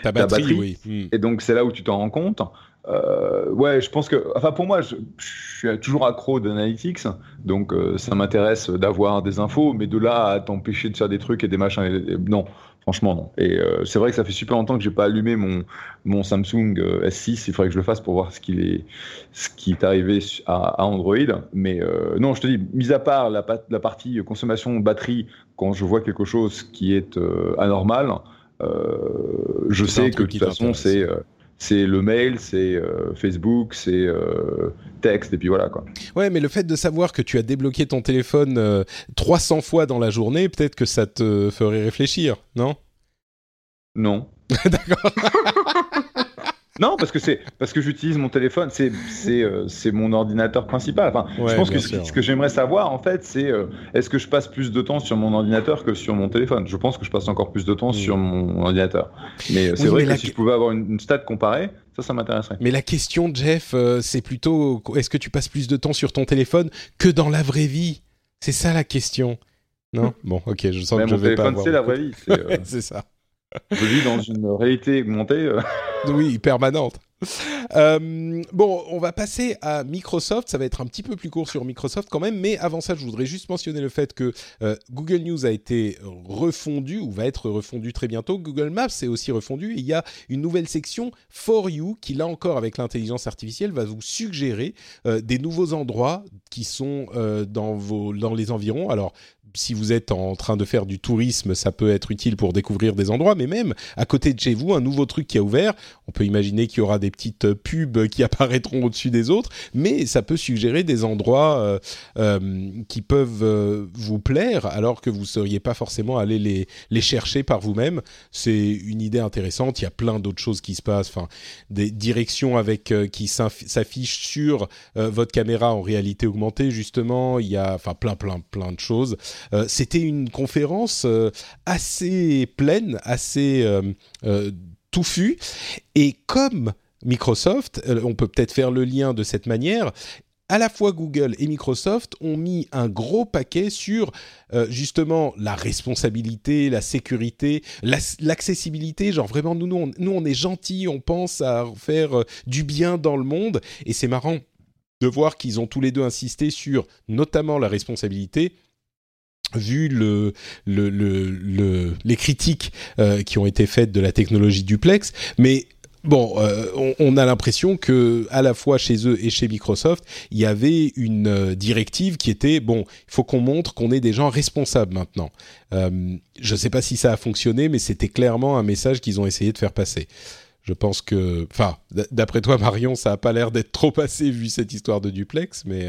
Speaker 1: ta batterie. Oui.
Speaker 3: Hmm. Et donc, c'est là où tu t'en rends compte. Euh, ouais, je pense que, enfin, pour moi, je, je suis toujours accro d'analytics, donc ça m'intéresse d'avoir des infos, mais de là à t'empêcher de faire des trucs et des machins, non. Franchement, non. Et euh, c'est vrai que ça fait super longtemps que j'ai pas allumé mon, mon Samsung euh, S6. Il faudrait que je le fasse pour voir ce, qu'il est, ce qui est arrivé à, Android. Mais euh, non, je te dis, mis à part la, la partie consommation batterie, quand je vois quelque chose qui est anormal, je sais que de toute façon, c'est c'est le mail, c'est Facebook, c'est texte, et puis voilà quoi.
Speaker 1: Ouais, mais le fait de savoir que tu as débloqué ton téléphone 300 fois dans la journée, peut-être que ça te ferait réfléchir, non?
Speaker 3: Non. (laughs)
Speaker 1: D'accord. (laughs)
Speaker 3: Non, parce que c'est parce que j'utilise mon téléphone, c'est c'est euh, mon ordinateur principal. Enfin, je pense que ce, que j'aimerais savoir en fait, c'est euh, est-ce que je passe plus de temps sur mon ordinateur que sur mon téléphone? Je pense que je passe encore plus de temps mm. sur mon ordinateur. Mais euh, c'est vrai que si je pouvais avoir une, une stat comparée, ça, ça m'intéresserait.
Speaker 1: Mais la question, Jeff, c'est plutôt est-ce que tu passes plus de temps sur ton téléphone que dans la vraie vie? C'est ça la question. Non? Bon, ok, je sens
Speaker 3: Mais
Speaker 1: que je
Speaker 3: mon
Speaker 1: vais pas
Speaker 3: téléphone,
Speaker 1: avoir
Speaker 3: c'est la vraie vie. c'est, euh, (laughs)
Speaker 1: c'est ça.
Speaker 3: Je vis dans une réalité augmentée. euh.
Speaker 1: Oui, permanente. Euh, bon, on va passer à Microsoft. Ça va être un petit peu plus court sur Microsoft quand même, mais avant ça, je voudrais juste mentionner le fait que euh, Google News a été refondu ou va être refondu très bientôt. Google Maps est aussi refondu. Et il y a une nouvelle section For You qui, là encore, avec l'intelligence artificielle, va vous suggérer des nouveaux endroits qui sont dans vos dans les environs. Alors si vous êtes en train de faire du tourisme, ça peut être utile pour découvrir des endroits, mais même à côté de chez vous, un nouveau truc qui a ouvert, on peut imaginer qu'il y aura des petites pubs qui (laughs) apparaîtront au-dessus des autres, mais ça peut suggérer des endroits euh, euh, qui peuvent euh, vous plaire alors que vous ne seriez pas forcément allé les, les chercher par vous-même. C'est une idée intéressante, il y a plein d'autres choses qui se passent, enfin, des directions avec, euh, qui s'aff- s'affichent sur euh, votre caméra en réalité augmentée, justement, il y a enfin, plein, plein, plein de choses. Euh, C'était une conférence euh, assez pleine, assez euh, touffue. Et comme Microsoft, on peut peut-être faire le lien de cette manière, à la fois Google et Microsoft ont mis un gros paquet sur justement la responsabilité, la sécurité, l'ac- l'accessibilité. Genre vraiment, nous, nous, on, nous, on est gentils, on pense à faire du bien dans le monde. Et c'est marrant de voir qu'ils ont tous les deux insisté sur notamment la responsabilité vu le, le, le, le- les critiques euh, qui ont été faites de la technologie duplex, mais bon, euh, on, a l'impression que à la fois chez eux et chez Microsoft, il y avait une euh, directive qui était bon, il faut qu'on montre qu'on est des gens responsables maintenant. Je ne sais pas si ça a fonctionné, mais c'était clairement un message qu'ils ont essayé de faire passer. Je pense que, enfin, d'après toi, Marion, ça a pas l'air d'être trop (laughs) passé vu cette histoire de duplex, mais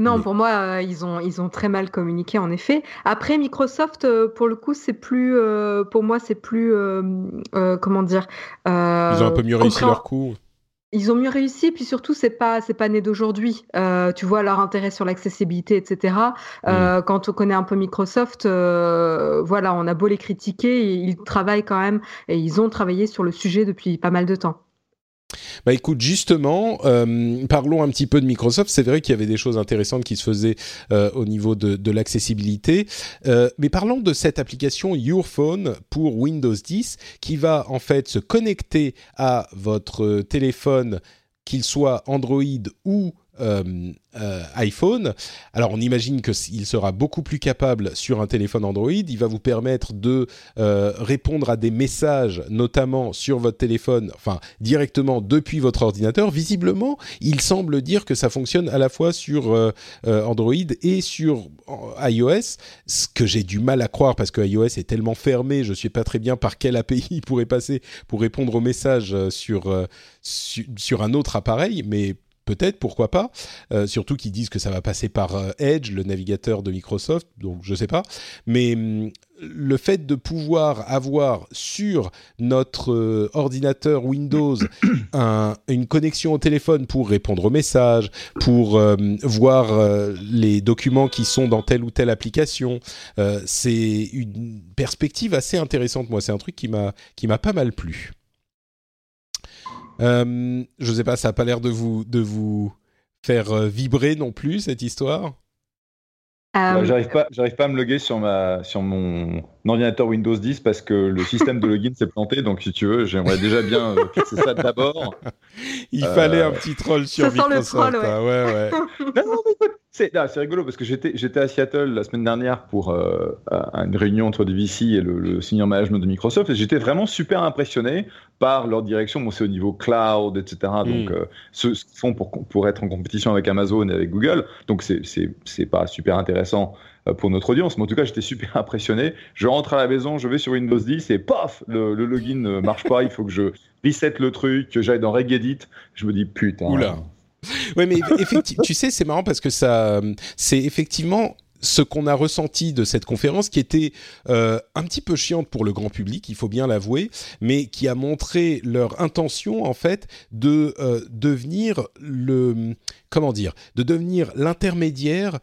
Speaker 2: Non,
Speaker 1: Mais-
Speaker 2: pour moi, euh, ils ont ils ont très mal communiqué en effet. Après, Microsoft, euh, pour le coup, c'est plus, euh, pour moi, c'est plus, comment dire,
Speaker 1: ils ont un peu mieux réussi leur coup.
Speaker 2: Ils ont mieux réussi, puis surtout, c'est pas, c'est pas né d'aujourd'hui. Euh, tu vois leur intérêt sur l'accessibilité, etc. Euh, Quand on connaît un peu Microsoft, euh, voilà, on a beau les critiquer, ils travaillent quand même et ils ont travaillé sur le sujet depuis pas mal de temps.
Speaker 1: Bah écoute, justement, euh, parlons un petit peu de Microsoft. C'est vrai qu'il y avait des choses intéressantes qui se faisaient euh, au niveau de, de l'accessibilité. Euh, mais parlons de cette application Your Phone pour Windows 10 qui va en fait se connecter à votre téléphone, qu'il soit Android ou euh, euh, iPhone. Alors on imagine que s- il sera beaucoup plus capable sur un téléphone Android. Il va vous permettre de euh, répondre à des messages, notamment sur votre téléphone, enfin directement depuis votre ordinateur. Visiblement, il semble dire que ça fonctionne à la fois sur Android et sur iOS, ce que j'ai du mal à croire parce que iOS est tellement fermé. Je ne sais pas très bien par quelle API il pourrait passer pour répondre aux messages sur su- sur un autre appareil, mais peut-être, pourquoi pas. Euh, surtout qu'ils disent que ça va passer par euh, Edge, le navigateur de Microsoft, donc je sais pas. Mais hum, le fait de pouvoir avoir sur notre euh, ordinateur Windows (clears throat) un- une connexion au téléphone pour répondre aux messages, pour voir les documents qui sont dans telle ou telle application, c'est une perspective assez intéressante. Moi, c'est un truc qui m'a pas mal plu. Euh, je sais pas, ça a pas l'air de vous de vous faire euh, vibrer non plus cette histoire?
Speaker 2: Euh,
Speaker 3: Bah, J'arrive pas, j'arrive pas à me loguer sur ma, sur mon ordinateur Windows 10 parce que le système de login s'est planté. Donc, si tu veux, j'aimerais déjà bien euh, fixer ça d'abord.
Speaker 1: Il
Speaker 3: Euh,
Speaker 1: fallait un petit troll sur
Speaker 2: ça sent le
Speaker 1: Microsoft.
Speaker 2: troll, ouais.
Speaker 1: hein, ouais, ouais. (laughs)
Speaker 3: Non, non, c'est non, c'est rigolo parce que j'étais j'étais à Seattle la semaine dernière pour euh, une réunion entre des VC et le, le senior management de Microsoft et j'étais vraiment super impressionné par leur direction. Bon, c'est au niveau cloud, etc. Donc,
Speaker 1: Mm.
Speaker 3: euh, ce, ce qu'ils font pour, pour être en compétition avec Amazon et avec Google. Donc, c'est- c'est c'est pas super intéressant euh, pour notre audience, mais en tout cas, j'étais super (laughs) impressionné. Je rentre à la maison, je vais sur Windows 10 et paf, le, login ne marche pas. Il faut que je reset le truc, que j'aille dans Regedit. Je me dis putain.
Speaker 1: Oula. Ouais, mais tu sais, c'est marrant parce que ça, c'est effectivement ce qu'on a ressenti de cette conférence qui était euh, un petit peu chiante pour le grand public, il faut bien l'avouer, mais qui a montré leur intention en fait de euh, devenir le comment dire, de devenir l'intermédiaire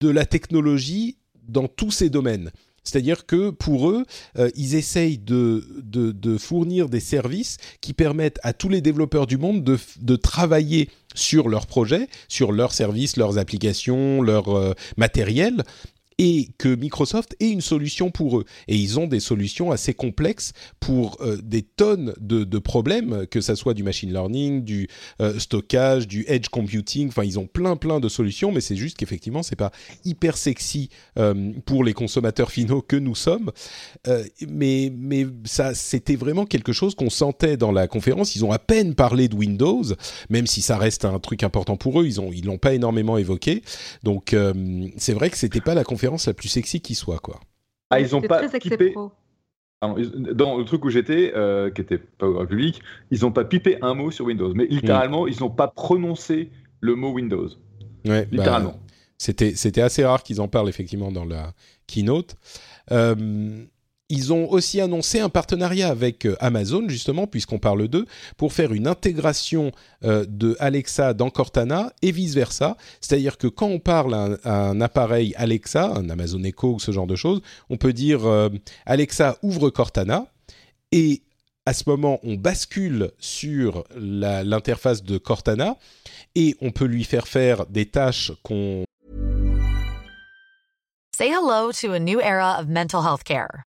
Speaker 1: de la technologie dans tous ces domaines. C'est-à-dire que pour eux, euh, ils essayent de, de, fournir des services qui permettent à tous les développeurs du monde de, de travailler sur leurs projets, sur leurs services, leurs applications, leur euh, matériel, et que Microsoft ait une solution pour eux. Et ils ont des solutions assez complexes pour euh, des tonnes de, problèmes, que ça soit du machine learning, du euh, stockage, du edge computing. Enfin, ils ont plein plein de solutions, mais c'est juste qu'effectivement, c'est pas hyper sexy euh, pour les consommateurs finaux que nous sommes. Mais mais ça, c'était vraiment quelque chose qu'on sentait dans la conférence. Ils ont à peine parlé de Windows, même si ça reste un truc important pour eux. Ils ont ils l'ont pas énormément évoqué. Donc c'est vrai que c'était pas la conférence la plus sexy qui soit, quoi.
Speaker 3: Ah, ils ont pas pipé. dans le truc où j'étais, euh, qui était pas au public, ils n'ont pas pipé un mot sur Windows, mais littéralement, mm. ils n'ont pas prononcé le mot Windows.
Speaker 1: Ouais, bah, littéralement. c'était, c'était assez rare qu'ils en parlent effectivement dans la keynote. Euh, ils ont aussi annoncé un partenariat avec euh, Amazon, justement, puisqu'on parle d'eux, pour faire une intégration euh, de Alexa dans Cortana et vice-versa. C'est-à-dire que quand on parle à un, appareil Alexa, un Amazon Echo ou ce genre de choses, on peut dire euh, Alexa ouvre Cortana et à ce moment, on bascule sur l'interface de Cortana et on peut lui faire faire des tâches qu'on...
Speaker 5: Say hello to a new era of mental health care.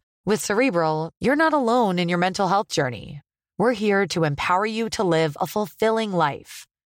Speaker 5: With Cerebral, you're not alone in your mental health journey. We're here to empower you to live a fulfilling life.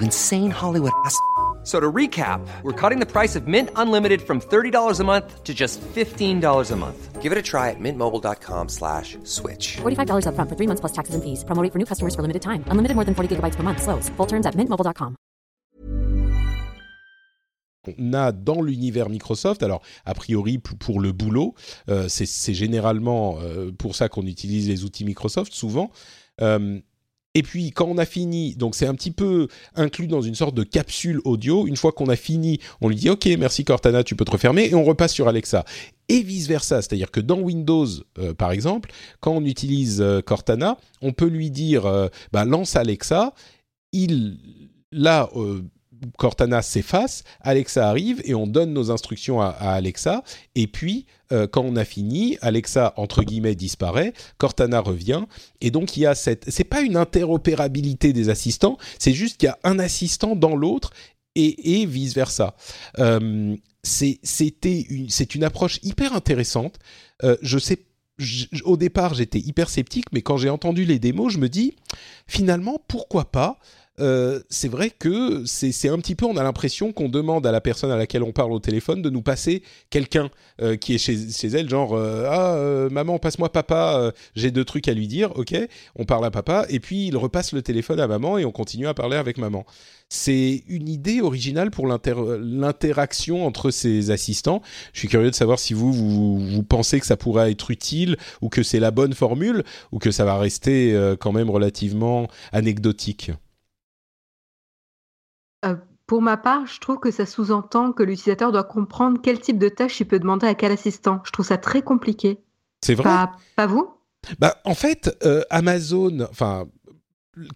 Speaker 6: insane Hollywood ass? So to recap, we're cutting the price of Mint Unlimited from $30 a month to just $15 a month. Give it a try at mintmobile.com slash switch.
Speaker 7: $45 up front for three months plus taxes and fees. Promoting for new customers for limited time. Unlimited more than 40 gigabytes per month. Slows. Full terms at mintmobile.com.
Speaker 1: On a dans l'univers Microsoft, alors a priori pour le boulot, euh, c'est généralement euh, pour ça qu'on utilise les outils Microsoft souvent. Euh, Et puis quand on a fini, donc c'est un petit peu inclus dans une sorte de capsule audio. Une fois qu'on a fini, on lui dit OK, merci Cortana, tu peux te refermer et on repasse sur Alexa. Et vice versa, c'est-à-dire que dans Windows, euh, par exemple, quand on utilise euh, Cortana, on peut lui dire euh, bah, lance Alexa. Il là Cortana s'efface, Alexa arrive et on donne nos instructions à, Alexa. Et puis, euh, quand on a fini, Alexa, entre guillemets, disparaît, Cortana revient. Et donc, il y a cette... C'est pas une interopérabilité des assistants, c'est juste qu'il y a un assistant dans l'autre et, vice-versa. Euh, c'était une, c'est une approche hyper intéressante. Euh, je sais au départ, j'étais hyper sceptique, mais quand j'ai entendu les démos, je me dis finalement pourquoi pas euh, c'est vrai que c'est un petit peu, on a l'impression qu'on demande à la personne à laquelle on parle au téléphone de nous passer quelqu'un euh, qui est chez, elle, genre euh, ah maman passe-moi papa, j'ai deux trucs à lui dire, ok, on parle à papa et puis il repasse le téléphone à maman et on continue à parler avec maman. C'est une idée originale pour l'interaction entre ces assistants. Je suis curieux de savoir si vous, vous, vous pensez que ça pourrait être utile ou que c'est la bonne formule ou que ça va rester quand même relativement anecdotique.
Speaker 2: Euh, pour ma part, je trouve que ça sous-entend que l'utilisateur doit comprendre quel type de tâche il peut demander à quel assistant. Je trouve ça très compliqué.
Speaker 1: C'est vrai?
Speaker 2: Pas, vous?
Speaker 1: Bah, en fait, euh, Amazon, enfin,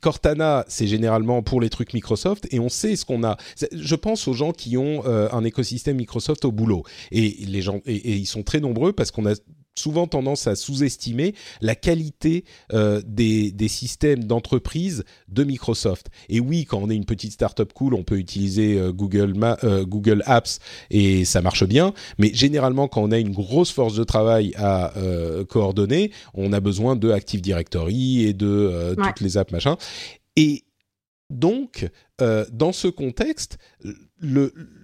Speaker 1: Cortana, c'est généralement pour les trucs Microsoft et on sait ce qu'on a. Je pense aux gens qui ont euh, un écosystème Microsoft au boulot et les gens et ils sont très nombreux parce qu'on a souvent tendance à sous-estimer la qualité euh, des, des, systèmes d'entreprise de Microsoft. Et oui, quand on est une petite startup cool, on peut utiliser euh, Google, euh, Google Apps et ça marche bien. Mais généralement, quand on a une grosse force de travail à coordonner, on a besoin de Active Directory et de toutes les apps machin. Et donc, dans ce contexte,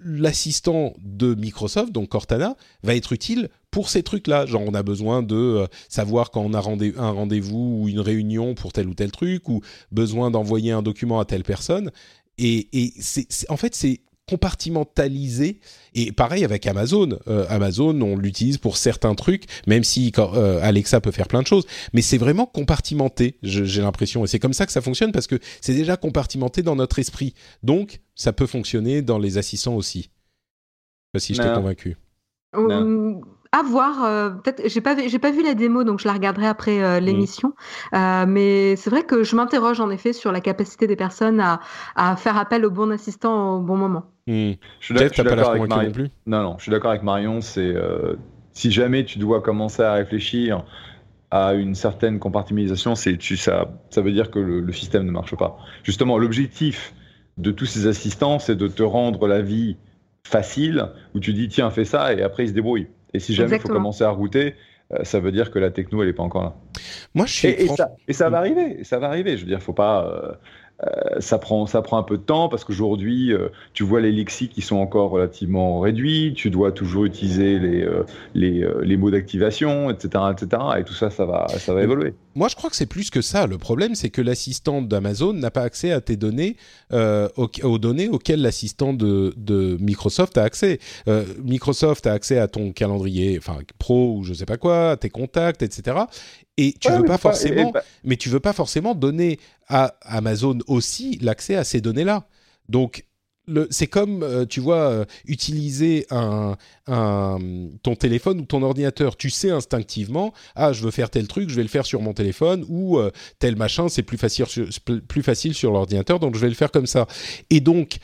Speaker 1: l'assistant de Microsoft, donc Cortana, va être utile pour ces trucs-là. Genre, on a besoin de euh, savoir quand on a rendez un rendez-vous ou une réunion pour tel ou tel truc, ou besoin d'envoyer un document à telle personne. Et, et c'est, en fait, c'est compartimentalisé. Et pareil avec Amazon. Euh, Amazon, on l'utilise pour certains trucs, même si euh, Alexa peut faire plein de choses. Mais c'est vraiment compartimenté, j'ai l'impression. Et c'est comme ça que ça fonctionne parce que c'est déjà compartimenté dans notre esprit. Donc, ça peut fonctionner dans les assistants aussi. Je sais pas si je t'ai convaincu.
Speaker 2: À voir. Euh, peut-être, j'ai pas, j'ai pas vu la démo, donc je la regarderai après euh, l'émission. Euh, mais c'est vrai que je m'interroge en effet sur la capacité des personnes à, à faire appel au bon assistant au bon moment.
Speaker 3: Hmm. Je suis d'accord avec Marion. plus non, non, je suis d'accord avec Marion. C'est si jamais tu dois commencer à réfléchir à une certaine compartimentalisation, c'est tu, ça, ça veut dire que le, le système ne marche pas. Justement, l'objectif de tous ces assistants, c'est de te rendre la vie facile, où tu dis tiens fais ça et après il se débrouille. Et si jamais il faut commencer à router, euh, ça veut dire que la techno, elle n'est pas encore là.
Speaker 1: Moi, je suis.
Speaker 3: Et, ça, et ça, va arriver. Ça va arriver. Je veux dire, faut pas. Euh, ça, prend, ça prend un peu de temps parce qu'aujourd'hui, euh, tu vois les lexiques qui sont encore relativement réduits, tu dois toujours utiliser les, euh, les, les, mots d'activation, etc., etc. Et tout ça, ça va, ça va évoluer.
Speaker 1: Moi, je crois que c'est plus que ça. Le problème, c'est que l'assistant d'Amazon n'a pas accès à tes données, aux, aux, données auxquelles l'assistant de, de, Microsoft a accès. Microsoft a accès à ton calendrier, enfin pro ou je sais pas quoi, à tes contacts, etc. Et tu veux pas forcément, mais tu veux pas forcément donner à Amazon aussi l'accès à ces données-là. Donc c'est comme, euh, tu vois, euh, utiliser un, ton téléphone ou ton ordinateur. Tu sais instinctivement, ah, je veux faire tel truc, je vais le faire sur mon téléphone, ou euh, tel machin, c'est plus facile sur, plus facile sur l'ordinateur, donc je vais le faire comme ça. Et donc,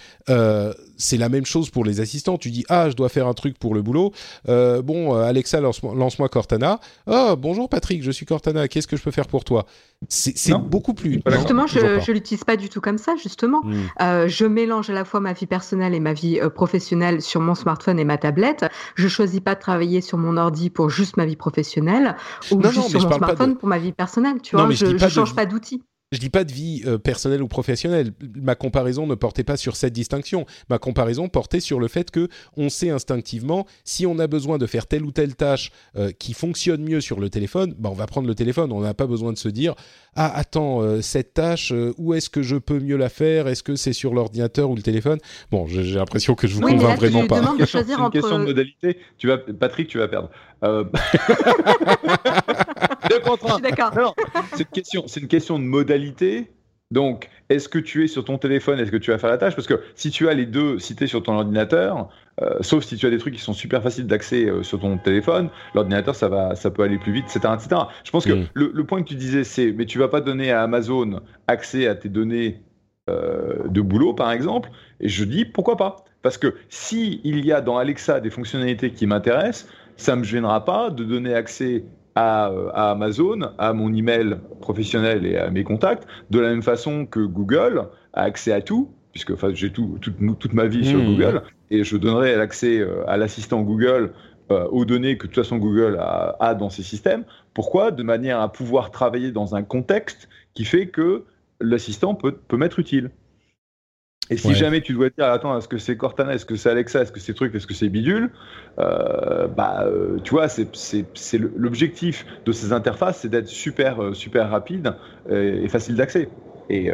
Speaker 1: c'est la même chose pour les assistants. Tu dis, ah, je dois faire un truc pour le boulot. bon, Alexa, lance-moi Cortana. Oh, bonjour Patrick, je suis Cortana, qu'est-ce que je peux faire pour toi? C'est beaucoup plus...
Speaker 2: Justement, je ne l'utilise pas du tout comme ça, justement. Hmm. je mélange à la fois ma vie personnelle et ma vie euh, professionnelle sur mon smartphone et ma tablette. Je choisis pas de travailler sur mon ordi pour juste ma vie professionnelle ou juste sur mon smartphone pour ma vie personnelle. Tu vois, je, ne change pas d'outil.
Speaker 1: Je dis pas de vie euh, personnelle ou professionnelle. Ma comparaison ne portait pas sur cette distinction. Ma comparaison portait sur le fait que on sait instinctivement si on a besoin de faire telle ou telle tâche euh, qui fonctionne mieux sur le téléphone, bah on va prendre le téléphone. On n'a pas besoin de se dire ah attends euh, cette tâche où est-ce que je peux mieux la faire? Est-ce que c'est sur l'ordinateur ou le téléphone? Bon, j'ai l'impression que je vous convainc vraiment pas.
Speaker 3: C'est une question de modalité. Tu vas, Patrick, tu vas perdre. Euh... (laughs) d'accord. C'est une question, c'est une question de modalité. Donc, est-ce que tu es sur ton téléphone Est-ce que tu vas faire la tâche? Parce que si tu as les deux cités sur ton ordinateur, euh, sauf si tu as des trucs qui sont super faciles d'accès euh, sur ton téléphone, l'ordinateur ça va, ça peut aller plus vite, etc., etc. Je pense que mm. le, point que tu disais, c'est, mais tu vas pas donner à Amazon accès à tes données euh, de boulot, par exemple. Et je dis pourquoi pas? Parce que si il y a dans Alexa des fonctionnalités qui m'intéressent, ça me gênera pas de donner accès euh, à, Amazon, à mon email professionnel et à mes contacts, de la même façon que Google a accès à tout, puisque enfin, j'ai tout, toute, ma vie sur mmh. Google, et je donnerai l'accès euh, à l'assistant Google euh, aux données que de toute façon Google a, dans ses systèmes. Pourquoi? De manière à pouvoir travailler dans un contexte qui fait que l'assistant peut, peut m'être utile. Et si jamais tu dois dire, attends, est-ce que c'est Cortana, est-ce que c'est Alexa, est-ce que c'est truc, est-ce que c'est bidule, euh, bah, euh, tu vois, c'est l'objectif de ces interfaces, c'est d'être super, euh, super rapide et, facile d'accès. Et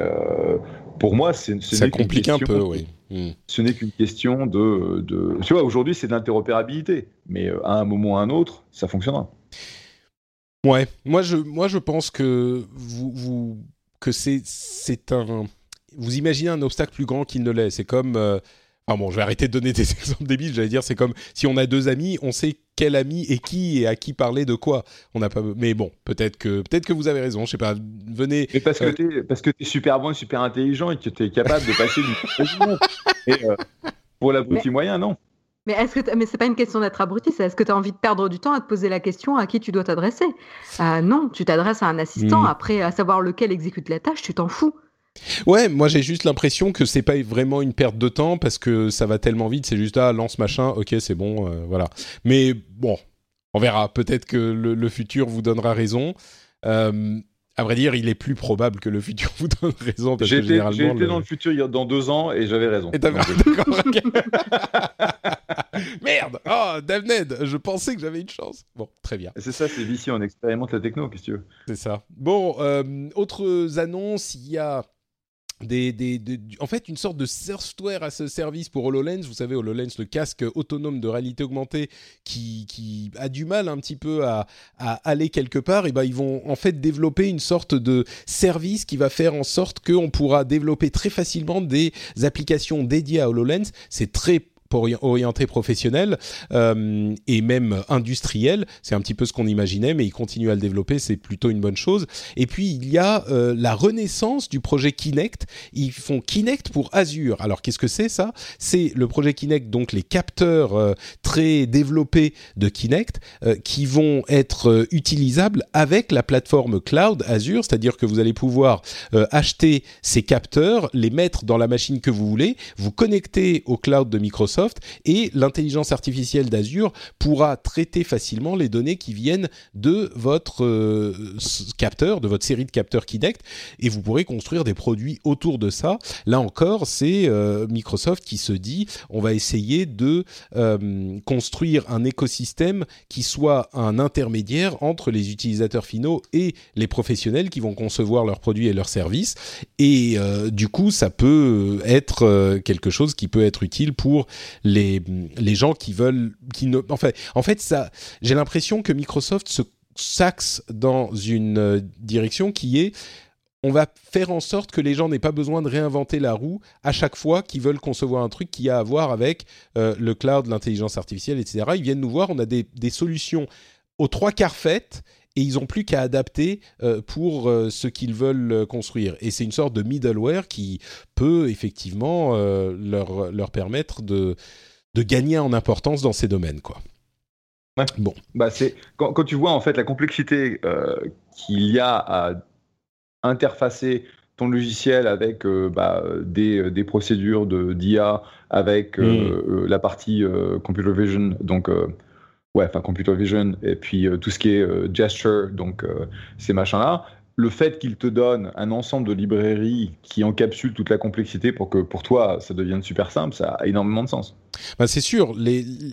Speaker 3: pour moi, c'est
Speaker 1: ça complique un peu, oui.
Speaker 3: Hmm. Ce n'est qu'une question de, de, tu vois, aujourd'hui c'est de l'interopérabilité, mais à un moment ou à un autre, ça fonctionnera.
Speaker 1: Ouais, moi je, moi je pense que vous, vous que c'est c'est un vous imaginez un obstacle plus grand qu'il ne l'est. C'est comme. Euh, bon, je vais arrêter de donner (laughs) des exemples débiles. J'allais dire, c'est comme si on a deux amis, on sait quel ami est qui et à qui parler de quoi. On n'a pas. Mais bon, peut-être que peut-être que vous avez raison. Je sais pas. Venez.
Speaker 3: Mais parce que euh, tu parce que es super bon et super intelligent et que tu es capable de passer du et euh, pour l'abruti moyen, non.
Speaker 2: Mais est-ce que mais c'est pas une question d'être abruti, c'est est-ce que tu as envie de perdre du temps à te poser la question à qui tu dois t'adresser? Non, tu t'adresses à un assistant. Hmm. Après, à savoir lequel exécute la tâche, tu t'en fous.
Speaker 1: Ouais, moi j'ai juste l'impression que c'est pas vraiment une perte de temps parce que ça va tellement vite, c'est juste ah lance machin, ok c'est bon, euh, voilà. Mais bon, on verra. Peut-être que le, futur vous donnera raison. Euh, à vrai dire, il est plus probable que le futur (laughs) vous donne raison
Speaker 3: parce que généralement. J'ai été dans le futur il y a, dans deux ans et j'avais raison. Et (laughs)
Speaker 1: Merde Oh, Davned, je pensais que j'avais une chance. Bon, très bien.
Speaker 3: C'est ça, c'est vicieux, on expérimente la techno, qu'est-ce que tu veux?
Speaker 1: C'est ça. Bon, euh, autres annonces, il y a en fait une sorte de software à ce service pour HoloLens. Vous savez, HoloLens, le casque autonome de réalité augmentée qui, a du mal un petit peu à, à aller quelque part. Et ben, ils vont en fait développer une sorte de service qui va faire en sorte qu'on pourra développer très facilement des applications dédiées à HoloLens. C'est très ori- orienté professionnel euh, et même industriel. C'est un petit peu ce qu'on imaginait, mais ils continuent à le développer, c'est plutôt une bonne chose. Et puis il y a euh, la renaissance du projet Kinect. Ils font Kinect pour Azure. Alors qu'est-ce que c'est ça? C'est le projet Kinect, donc les capteurs euh, très développés de Kinect qui vont être utilisables avec la plateforme cloud Azure, c'est-à-dire que vous allez pouvoir acheter ces capteurs, les mettre dans la machine que vous voulez, vous connecter au cloud de Microsoft et l'intelligence artificielle d'Azure pourra traiter facilement les données qui viennent de votre euh, capteur, de votre série de capteurs Kinect et vous pourrez construire des produits autour de ça. Là encore, c'est euh, Microsoft qui se dit on va essayer de euh, construire un écosystème qui soit un intermédiaire entre les utilisateurs finaux et les professionnels qui vont concevoir leurs produits et leurs services. Et du coup, ça peut être quelque chose qui peut être utile pour les, gens qui veulent, qui ne, en fait, en fait, ça, j'ai l'impression que Microsoft se s'axe dans une euh, direction qui est on va faire en sorte que les gens n'aient pas besoin de réinventer la roue à chaque fois qu'ils veulent concevoir un truc qui a à voir avec euh, le cloud, l'intelligence artificielle, etc. Ils viennent nous voir, on a des solutions aux trois quarts faites et ils n'ont plus qu'à adapter euh, pour euh, ce qu'ils veulent euh, construire. Et c'est une sorte de middleware qui peut effectivement leur, leur permettre de, de gagner en importance dans ces domaines. Quoi.
Speaker 3: Ouais.
Speaker 1: Bon.
Speaker 3: Bah, c'est quand, quand tu vois en fait la complexité qu'il y a à interfacer ton logiciel avec euh, bah, des, des procédures de d'IA, avec euh, euh, la partie euh, computer vision, donc ouais, enfin computer vision, et puis euh, tout ce qui est euh, gesture, donc euh, ces machins-là. Le fait qu'il te donne un ensemble de librairies qui encapsulent toute la complexité pour que pour toi ça devienne super simple, ça a énormément de sens.
Speaker 1: Bah, c'est sûr,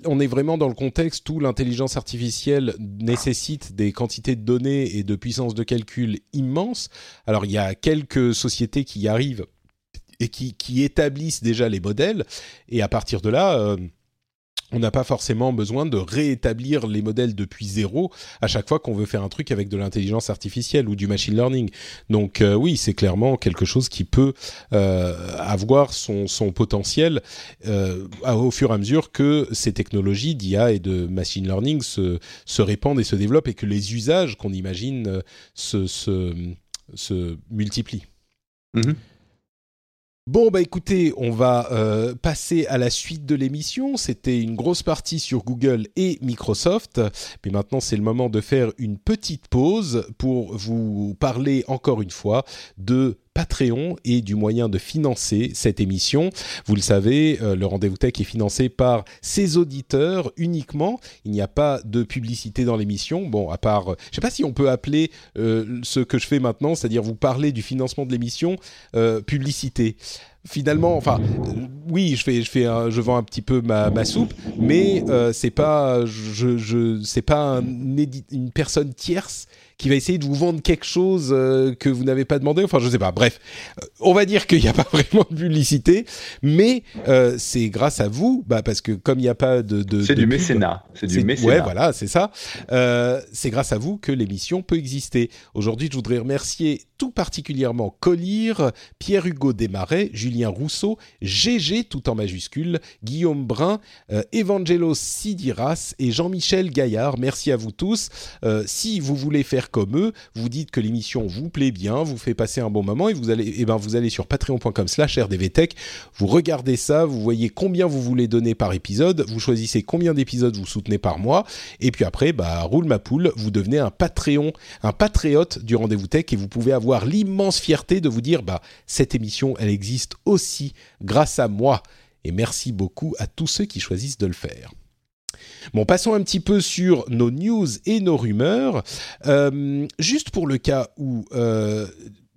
Speaker 1: on est vraiment dans le contexte où l'intelligence artificielle nécessite des quantités de données et de puissance de calcul immenses. Alors il y a quelques sociétés qui y arrivent et qui, établissent déjà les modèles, et à partir de là, on n'a pas forcément besoin de réétablir les modèles depuis zéro à chaque fois qu'on veut faire un truc avec de l'intelligence artificielle ou du machine learning. Donc euh, oui, c'est clairement quelque chose qui peut euh, avoir son, potentiel euh, au fur et à mesure que ces technologies d'IA et de machine learning se, répandent et se développent et que les usages qu'on imagine se, multiplient.
Speaker 3: Mhm.
Speaker 1: Bon, bah écoutez, on va euh, passer à la suite de l'émission. C'était une grosse partie sur Google et Microsoft, mais maintenant c'est le moment de faire une petite pause pour vous parler encore une fois de Patreon et du moyen de financer cette émission. Vous le savez, euh, le Rendez-vous Tech est financé par ses auditeurs uniquement. Il n'y a pas de publicité dans l'émission. Bon, à part, euh, je sais pas si on peut appeler euh, ce que je fais maintenant, c'est-à-dire vous parler du financement de l'émission, publicité finalement, enfin, oui, je fais, je fais, un- je vends un petit peu ma, soupe, mais euh, c'est pas, je, je, c'est pas une personne tierce qui va essayer de vous vendre quelque chose euh, que vous n'avez pas demandé. Enfin, je sais pas. Bref, Euh, on va dire qu'il n'y a pas (laughs) vraiment de publicité, mais euh, c'est grâce à vous, bah, parce que comme il n'y a pas de, de
Speaker 3: C'est du mécénat. C'est du mécénat.
Speaker 1: Ouais, voilà, c'est ça. C'est grâce à vous que l'émission peut exister. Aujourd'hui, je voudrais remercier tout particulièrement Colire, Pierre-Hugo Desmarais, Julien Rousseau, GG tout en majuscule, Guillaume Brun, euh, Evangelos Sidiras et Jean-Michel Gaillard. Merci à vous tous. Euh, si vous voulez faire comme eux, vous dites que l'émission vous plaît bien, vous fait passer un bon moment et vous allez, eh ben, vous allez sur patreon.com slash rdvtech, vous regardez ça, vous voyez combien vous voulez donner par épisode, vous choisissez combien d'épisodes vous soutenez par mois, et puis après, bah, roule ma poule, vous devenez un Patreon, un patriote du rendez-vous tech et vous pouvez avoir l'immense fierté de vous dire, bah, cette émission, elle existe aussi grâce à moi. Et merci beaucoup à tous ceux qui choisissent de le faire. Bon, passons un petit peu sur nos news et nos rumeurs. Euh, juste pour le cas où euh,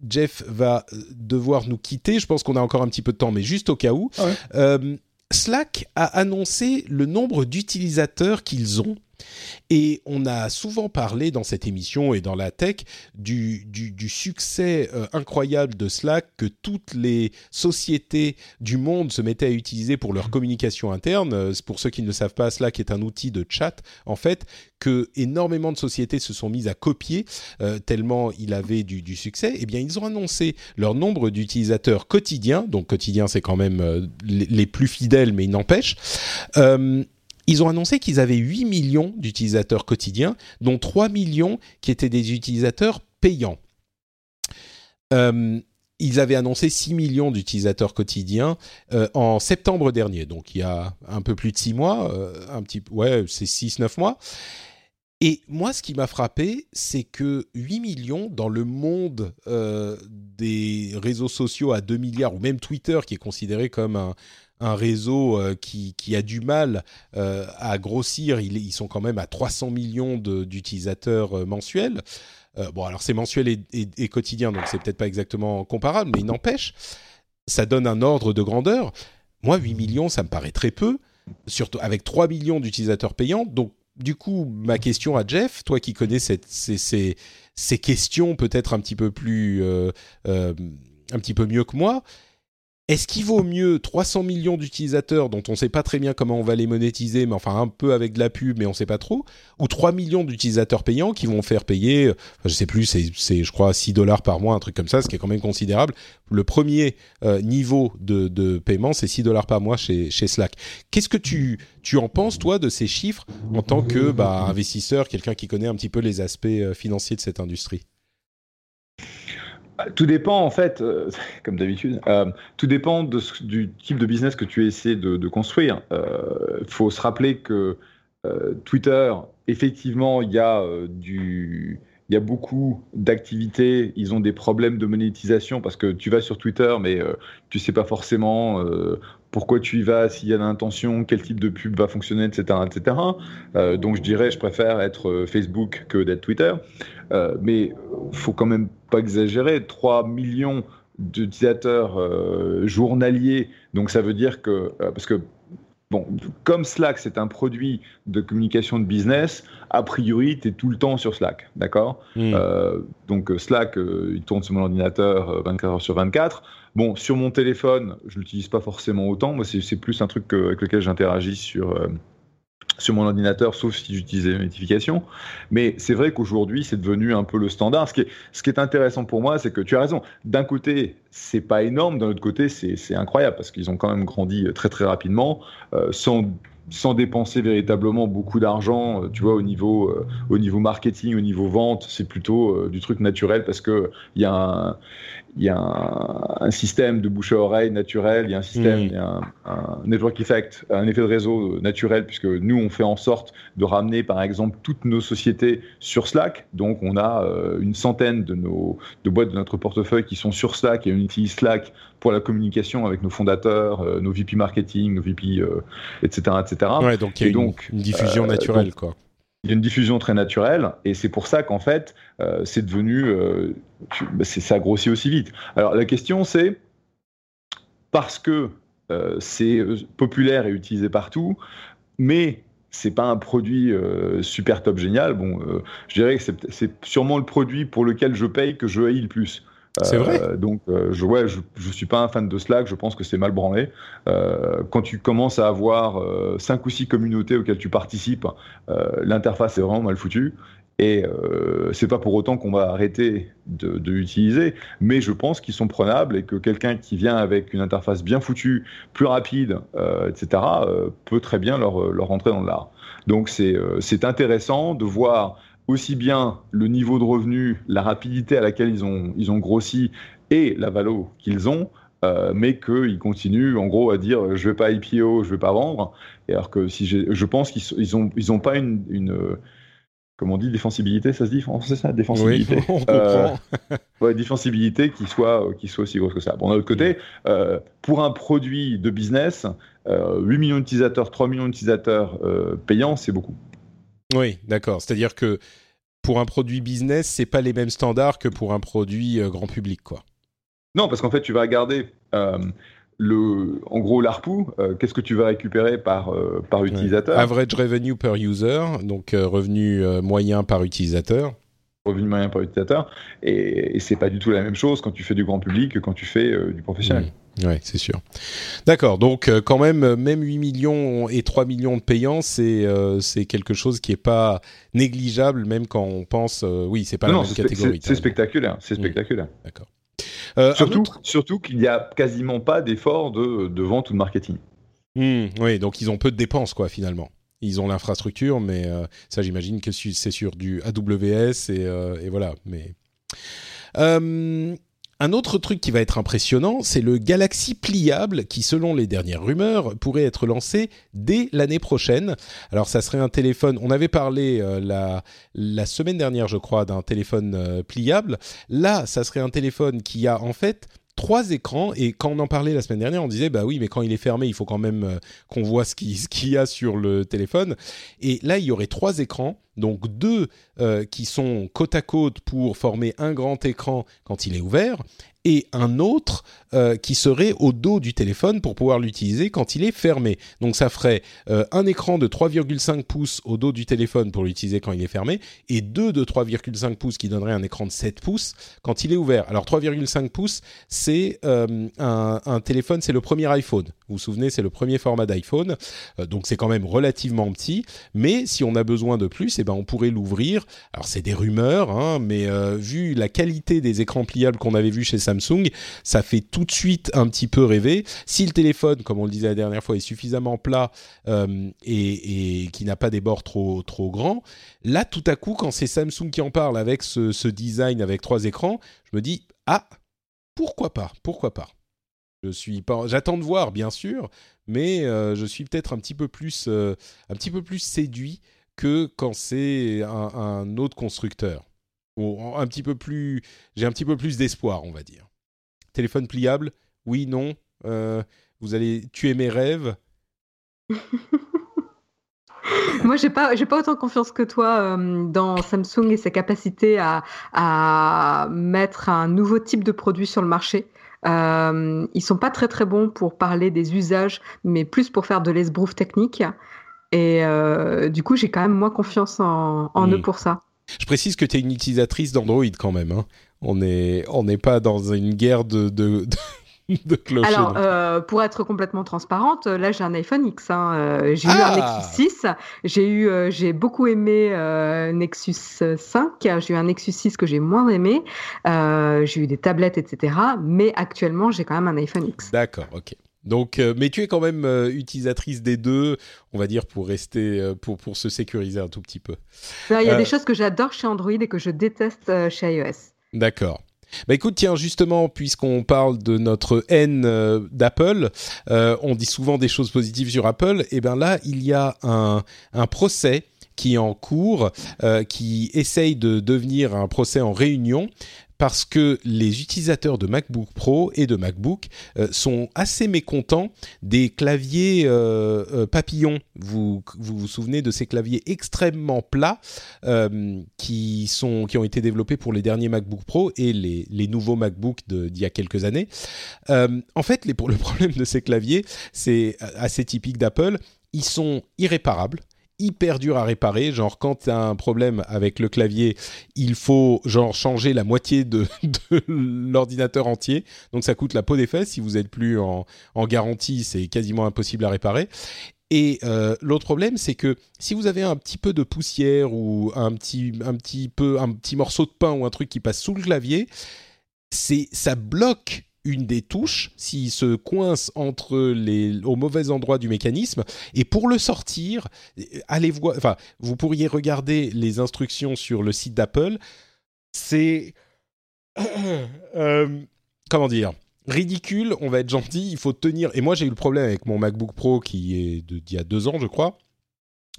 Speaker 1: Jeff va devoir nous quitter, je pense qu'on a encore un petit peu de temps, mais juste au cas où.
Speaker 3: Ah ouais.
Speaker 1: Euh, Slack a annoncé le nombre d'utilisateurs qu'ils ont et on a souvent parlé dans cette émission et dans la tech du, succès euh, incroyable de Slack que toutes les sociétés du monde se mettaient à utiliser pour leur communication interne. Euh, pour ceux qui ne le savent pas, Slack est un outil de chat, en fait, que énormément de sociétés se sont mises à copier euh, tellement il avait du, succès. Eh bien, ils ont annoncé leur nombre d'utilisateurs quotidiens. Donc, quotidien, c'est quand même les, plus fidèles, mais il n'empêche ils ont annoncé qu'ils avaient 8 millions d'utilisateurs quotidiens, dont 3 millions qui étaient des utilisateurs payants. Euh, ils avaient annoncé 6 millions d'utilisateurs quotidiens euh, en septembre dernier, donc il y a un peu plus de 6 mois, euh, un petit, ouais, c'est 6-9 mois. Et moi, ce qui m'a frappé, c'est que 8 millions dans le monde des réseaux sociaux à 2 milliards, ou même Twitter, qui est considéré comme un, un réseau euh, qui, a du mal euh, à grossir. Ils, sont quand même à 300 millions d'utilisateurs euh, mensuels. bon, alors c'est mensuel et, quotidien, donc c'est peut-être pas exactement comparable, mais il n'empêche, ça donne un ordre de grandeur. Moi, 8 millions, ça me paraît très peu, surtout avec 3 millions d'utilisateurs payants. Donc, du coup, ma question à Jeff, toi qui connais ces, ces, questions peut-être un petit peu plus, un petit peu mieux que moi, est-ce qu'il vaut mieux 300 millions d'utilisateurs dont on ne sait pas très bien comment on va les monétiser, mais enfin un peu avec de la pub, mais on ne sait pas trop, ou 3 millions d'utilisateurs payants qui vont faire payer, je sais plus, c'est je crois 6 dollars par mois, un truc comme ça, ce qui est quand même considérable. Le premier euh, niveau de, paiement, c'est 6 dollars par mois chez, Slack. Qu'est-ce que tu, tu en penses, toi, de ces chiffres en tant que bah, investisseur, quelqu'un qui connaît un petit peu les aspects euh, financiers de cette industrie?
Speaker 3: Tout dépend en fait, euh, (laughs) comme d'habitude, euh, tout dépend du type de business que tu essaies de, construire. Il euh, faut se rappeler que Twitter, effectivement, il y a y a beaucoup d'activités, ils ont des problèmes de monétisation parce que tu vas sur Twitter, mais tu sais pas forcément pourquoi tu y vas, s'il y a l'intention, quel type de pub va fonctionner, etc. etc. donc je dirais, je préfère être Facebook que d'être Twitter. Euh, mais faut quand même pas exagérer, 3 millions d'utilisateurs euh, journaliers, donc ça veut dire euh, que Bon, comme Slack, c'est un produit de communication de business, a priori, tu es tout le temps sur Slack, d'accord hmm. Donc Slack, il tourne sur mon ordinateur 24 heures sur 24. Bon, sur mon téléphone, je l'utilise pas forcément autant. Moi, c'est plus un truc avec lequel j'interagis sur sur mon ordinateur, sauf si j'utilisais les notifications. Mais c'est vrai qu'aujourd'hui, c'est devenu un peu le standard. Ce qui est, intéressant pour moi, c'est que tu as raison. D'un côté, c'est pas énorme. D'un autre côté, c'est incroyable parce qu'ils ont quand même grandi très très rapidement, euh, sans dépenser véritablement beaucoup d'argent, euh, tu vois, au niveau, euh, au niveau marketing, au niveau vente, c'est plutôt du truc naturel parce que il y a un, il y a un, système de bouche à oreille naturel, il y a un système, il y a un, network effect, un effet de réseau naturel, puisque nous, on fait en sorte de ramener, par exemple, toutes nos sociétés sur Slack. Donc, on a euh, une centaine de, nos, de boîtes de notre portefeuille qui sont sur Slack et on utilise Slack pour la communication avec nos fondateurs, euh, nos VP marketing, nos VP, etc., etc.
Speaker 1: Ouais, donc il y a donc, une, diffusion euh, naturelle, quoi
Speaker 3: il y a une diffusion très naturelle et c'est pour ça qu'en fait euh, c'est devenu euh, bah, ça grossit aussi vite. Alors la question c'est parce que euh, c'est populaire et utilisé partout, mais c'est pas un produit super top génial. Bon, je dirais que c'est sûrement le produit pour lequel je paye que je haïs le plus.
Speaker 1: C'est vrai.
Speaker 3: Euh, donc, euh, je, ouais, je, je suis pas un fan de Slack. Je pense que c'est mal branlé. Euh, quand tu commences à avoir cinq ou six communautés auxquelles tu participes, l'interface est vraiment mal foutue. Et euh, c'est pas pour autant qu'on va arrêter de, de l'utiliser, mais je pense qu'ils sont prenables et que quelqu'un qui vient avec une interface bien foutue, plus rapide, etc., peut très bien leur, leur rentrer dans l'art. Donc c'est intéressant de voir aussi bien le niveau de revenu, la rapidité à laquelle ils ont, ils ont grossi et la valeur qu'ils ont, euh, mais qu'ils continuent en gros à dire je vais pas IPO, je vais pas vendre. Et alors que si je pense qu'ils ils ont, ils ont pas une, une comment on dit défensibilité, ça se dit en français ça défensibilité?
Speaker 1: Oui, (laughs) on comprend.
Speaker 3: Euh, ouais, défensibilité qui soit qui soit aussi grosse que ça. Bon, d'un autre côté, euh, pour un produit de business, 8 millions d'utilisateurs, 3 millions d'utilisateurs payants, c'est beaucoup.
Speaker 1: Oui, d'accord. C'est-à-dire que pour un produit business, c'est pas les mêmes standards que pour un produit euh, grand public, quoi.
Speaker 3: Non, parce qu'en fait, tu vas regarder. Euh, le, en gros, l'ARPU, euh, qu'est-ce que tu vas récupérer par, par utilisateur?
Speaker 1: Average revenue per user, donc revenu moyen par utilisateur.
Speaker 3: Revenu moyen par utilisateur. Et, et c'est pas du tout la même chose quand tu fais du grand public que quand tu fais du professionnel.
Speaker 1: Mmh. Oui, c'est sûr. D'accord, donc quand même, même 8 millions et 3 millions de payants, c'est c'est quelque chose qui est pas négligeable, même quand on pense, oui, c'est pas la même catégorie.
Speaker 3: C'est spectaculaire, c'est mmh. spectaculaire.
Speaker 1: D'accord.
Speaker 3: Euh, surtout, surtout qu'il n'y a quasiment pas d'effort de, de, vente ou de marketing.
Speaker 1: Hmm, oui, donc ils ont peu de dépenses, quoi, finalement. Ils ont l'infrastructure, mais euh, ça, j'imagine que c'est sur du AWS et, euh, et voilà. Mais un autre truc qui va être impressionnant, c'est le Galaxy pliable qui, selon les dernières rumeurs, pourrait être lancé dès l'année prochaine. Alors ça serait un téléphone, on avait parlé euh, la, semaine dernière je crois d'un téléphone euh, pliable. Là, ça serait un téléphone qui a en fait trois écrans et quand on en parlait la semaine dernière, on disait bah oui, mais quand il est fermé, il faut quand même euh, qu'on voit ce qu'il ce y a sur le téléphone. Et là, il y aurait trois écrans, donc deux euh, qui sont côte à côte pour former un grand écran quand il est ouvert et un autre euh, qui serait au dos du téléphone pour pouvoir l'utiliser quand il est fermé. Donc ça ferait euh, un écran de 3,5 pouces au dos du téléphone pour l'utiliser quand il est fermé et deux de 3,5 pouces qui donneraient un écran de 7 pouces quand il est ouvert. Alors 3,5 pouces, c'est un, téléphone, c'est le premier iPhone. Vous vous souvenez, c'est le premier format d'iPhone, donc c'est quand même relativement petit. Mais si on a besoin de plus, eh ben on pourrait l'ouvrir. Alors c'est des rumeurs, hein, mais vu la qualité des écrans pliables qu'on avait vu chez Samsung, ça fait tout de suite un petit peu rêver. Si le téléphone, comme on le disait la dernière fois, est suffisamment plat euh, et, qui n'a pas des bords trop trop grands, là tout à coup, quand c'est Samsung qui en parle avec ce, design avec trois écrans, je me dis ah pourquoi pas, pourquoi pas. Je suis pas, j'attends de voir bien sûr, mais euh, je suis peut-être un petit peu plus euh, un petit peu plus séduit que quand c'est un autre constructeur un petit peu plus, j'ai un petit peu plus d'espoir, on va dire. Téléphone pliable, oui, non. Euh, vous allez tuer mes rêves. (laughs)
Speaker 2: Moi, j'ai pas, j'ai pas autant confiance que toi dans Samsung et sa capacité à, mettre un nouveau type de produit sur le marché. Euh, ils sont pas très très bons pour parler des usages, mais plus pour faire de l'esbrouf technique. Et euh, du coup, j'ai quand même moins confiance en, en eux hmm. pour ça.
Speaker 1: Je précise que tu es une utilisatrice d'Android quand même. Hein. On n'est on pas dans une guerre de, de, de, cloches.
Speaker 2: Alors, euh, pour être complètement transparente, là j'ai un iPhone X. Hein. Euh, j'ai eu un Nexus 6. J'ai eu, euh, j'ai beaucoup aimé Nexus 5. J'ai eu un Nexus 6 que j'ai moins aimé. j'ai eu des tablettes, etc. Mais actuellement, j'ai quand même un iPhone X.
Speaker 1: D'accord, ok. Donc, euh, mais tu es quand même euh, utilisatrice des deux, on va dire, pour rester, euh, pour, pour se sécuriser un tout petit peu.
Speaker 2: Il y a des choses que j'adore chez Android et que je déteste chez iOS.
Speaker 1: D'accord. Bah écoute, tiens, justement, puisqu'on parle de notre haine d'Apple, on dit souvent des choses positives sur Apple, et bien là, il y a un, un procès qui est en cours, qui essaye de devenir un procès en réunion parce que les utilisateurs de MacBook Pro et de MacBook euh, sont assez mécontents des claviers euh, euh, papillons. Vous, vous, souvenez de ces claviers extrêmement plats qui, ont été développés pour les derniers MacBook Pro et les, nouveaux MacBook d'il y a quelques années. en fait, les, le (laughs) problème de ces claviers, c'est assez typique d'Apple, ils sont irréparables hyper dur à réparer. Genre, quand tu as un problème avec le clavier, il faut genre changer la moitié (laughs) de, l'ordinateur entier. Donc, ça coûte la peau des fesses. Si vous êtes plus en, garantie, c'est quasiment impossible à réparer. Et euh, l'autre problème, c'est que si vous avez un petit peu de poussière ou un petit, un petit peu, un petit morceau de pain ou un truc qui passe sous le clavier, c'est ça bloque une des touches s'il se coince entre les au mauvais endroit du mécanisme et pour le sortir allez voir enfin vous pourriez regarder les instructions sur le site d'Apple c'est (coughs) euh, comment dire ridicule on va être gentil il faut tenir et moi j'ai eu le problème avec mon MacBook Pro qui est d'il y a deux ans je crois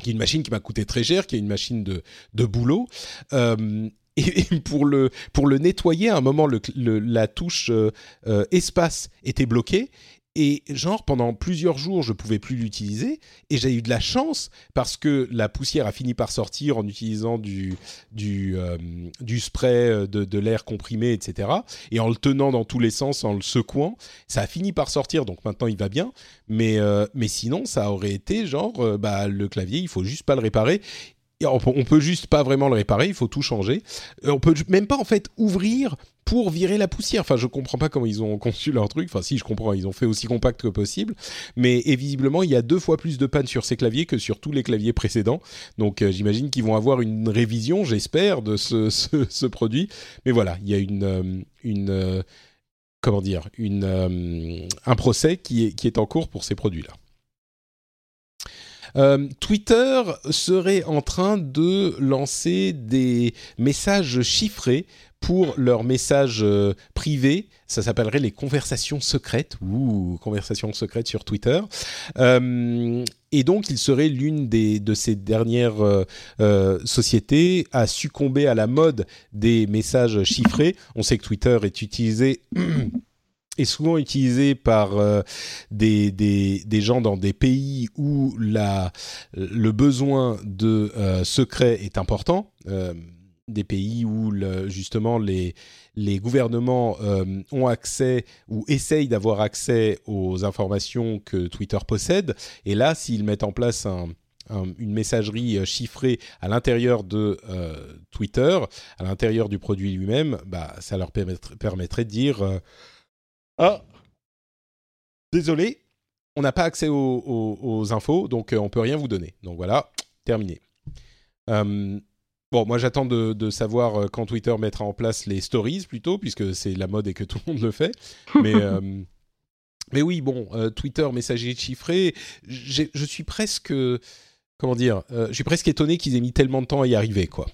Speaker 1: qui est une machine qui m'a coûté très cher, qui est une machine de, de boulot. Euh, et, pour le pour le nettoyer, à un moment, la touche euh, euh, espace était bloquée. et genre pendant plusieurs jours, je pouvais plus l'utiliser. Et j'ai eu de la chance parce que la poussière a fini par sortir en utilisant du du euh, spray de, de l'air comprimé, etc. Et en le tenant dans tous les sens, en le secouant, ça a fini par sortir. Donc maintenant, il va bien. Mais mais sinon, ça aurait été genre, bah le clavier, il faut juste pas le réparer on peut juste pas vraiment le réparer, il faut tout changer. Euh, on peut même pas en fait ouvrir pour virer la poussière. Enfin, je comprends pas comment ils ont (laughs) conçu leur truc. Enfin, si je comprends, ils ont fait aussi compact que possible. Mais et visiblement, il y a deux fois plus de panne sur ces claviers que sur tous les claviers précédents. Donc, euh, j'imagine qu'ils vont avoir une révision, j'espère, de ce, (laughs) ce, produit. Mais voilà, il y a une euh, une comment dire une un procès qui est qui est en cours pour ces produits-là. Euh, Twitter serait en train de lancer des messages chiffrés pour leurs messages euh, privés. Ça s'appellerait les conversations secrètes ou conversations secrètes sur Twitter. Euh, et donc, il serait l'une de ces dernières sociétés à succomber à la mode des messages chiffrés. On sait que Twitter est utilisé (clears throat) est souvent utilisé par euh, des, des, gens dans des pays où la, le besoin de euh, secret est important. Euh, des pays où justement les, les gouvernements ont accès ou essayent d'avoir accès aux informations que Twitter possède. Et là, s'ils mettent en place un, une messagerie chiffrée à l'intérieur de Twitter, à l'intérieur du produit lui-même, bah, ça leur permettrait de dire ah, désolé, on n'a pas accès aux, infos, donc on euh, on peut rien vous donner. Donc voilà, terminé. Euh, bon, moi j'attends de, savoir euh, quand Twitter mettra en place les stories plutôt, puisque c'est la mode et que (laughs) tout le monde le fait. Mais, mais oui, bon, Twitter, messager chiffré, je suis presque, comment dire, je suis presque étonné qu'ils aient mis tellement de temps à y arriver, quoi.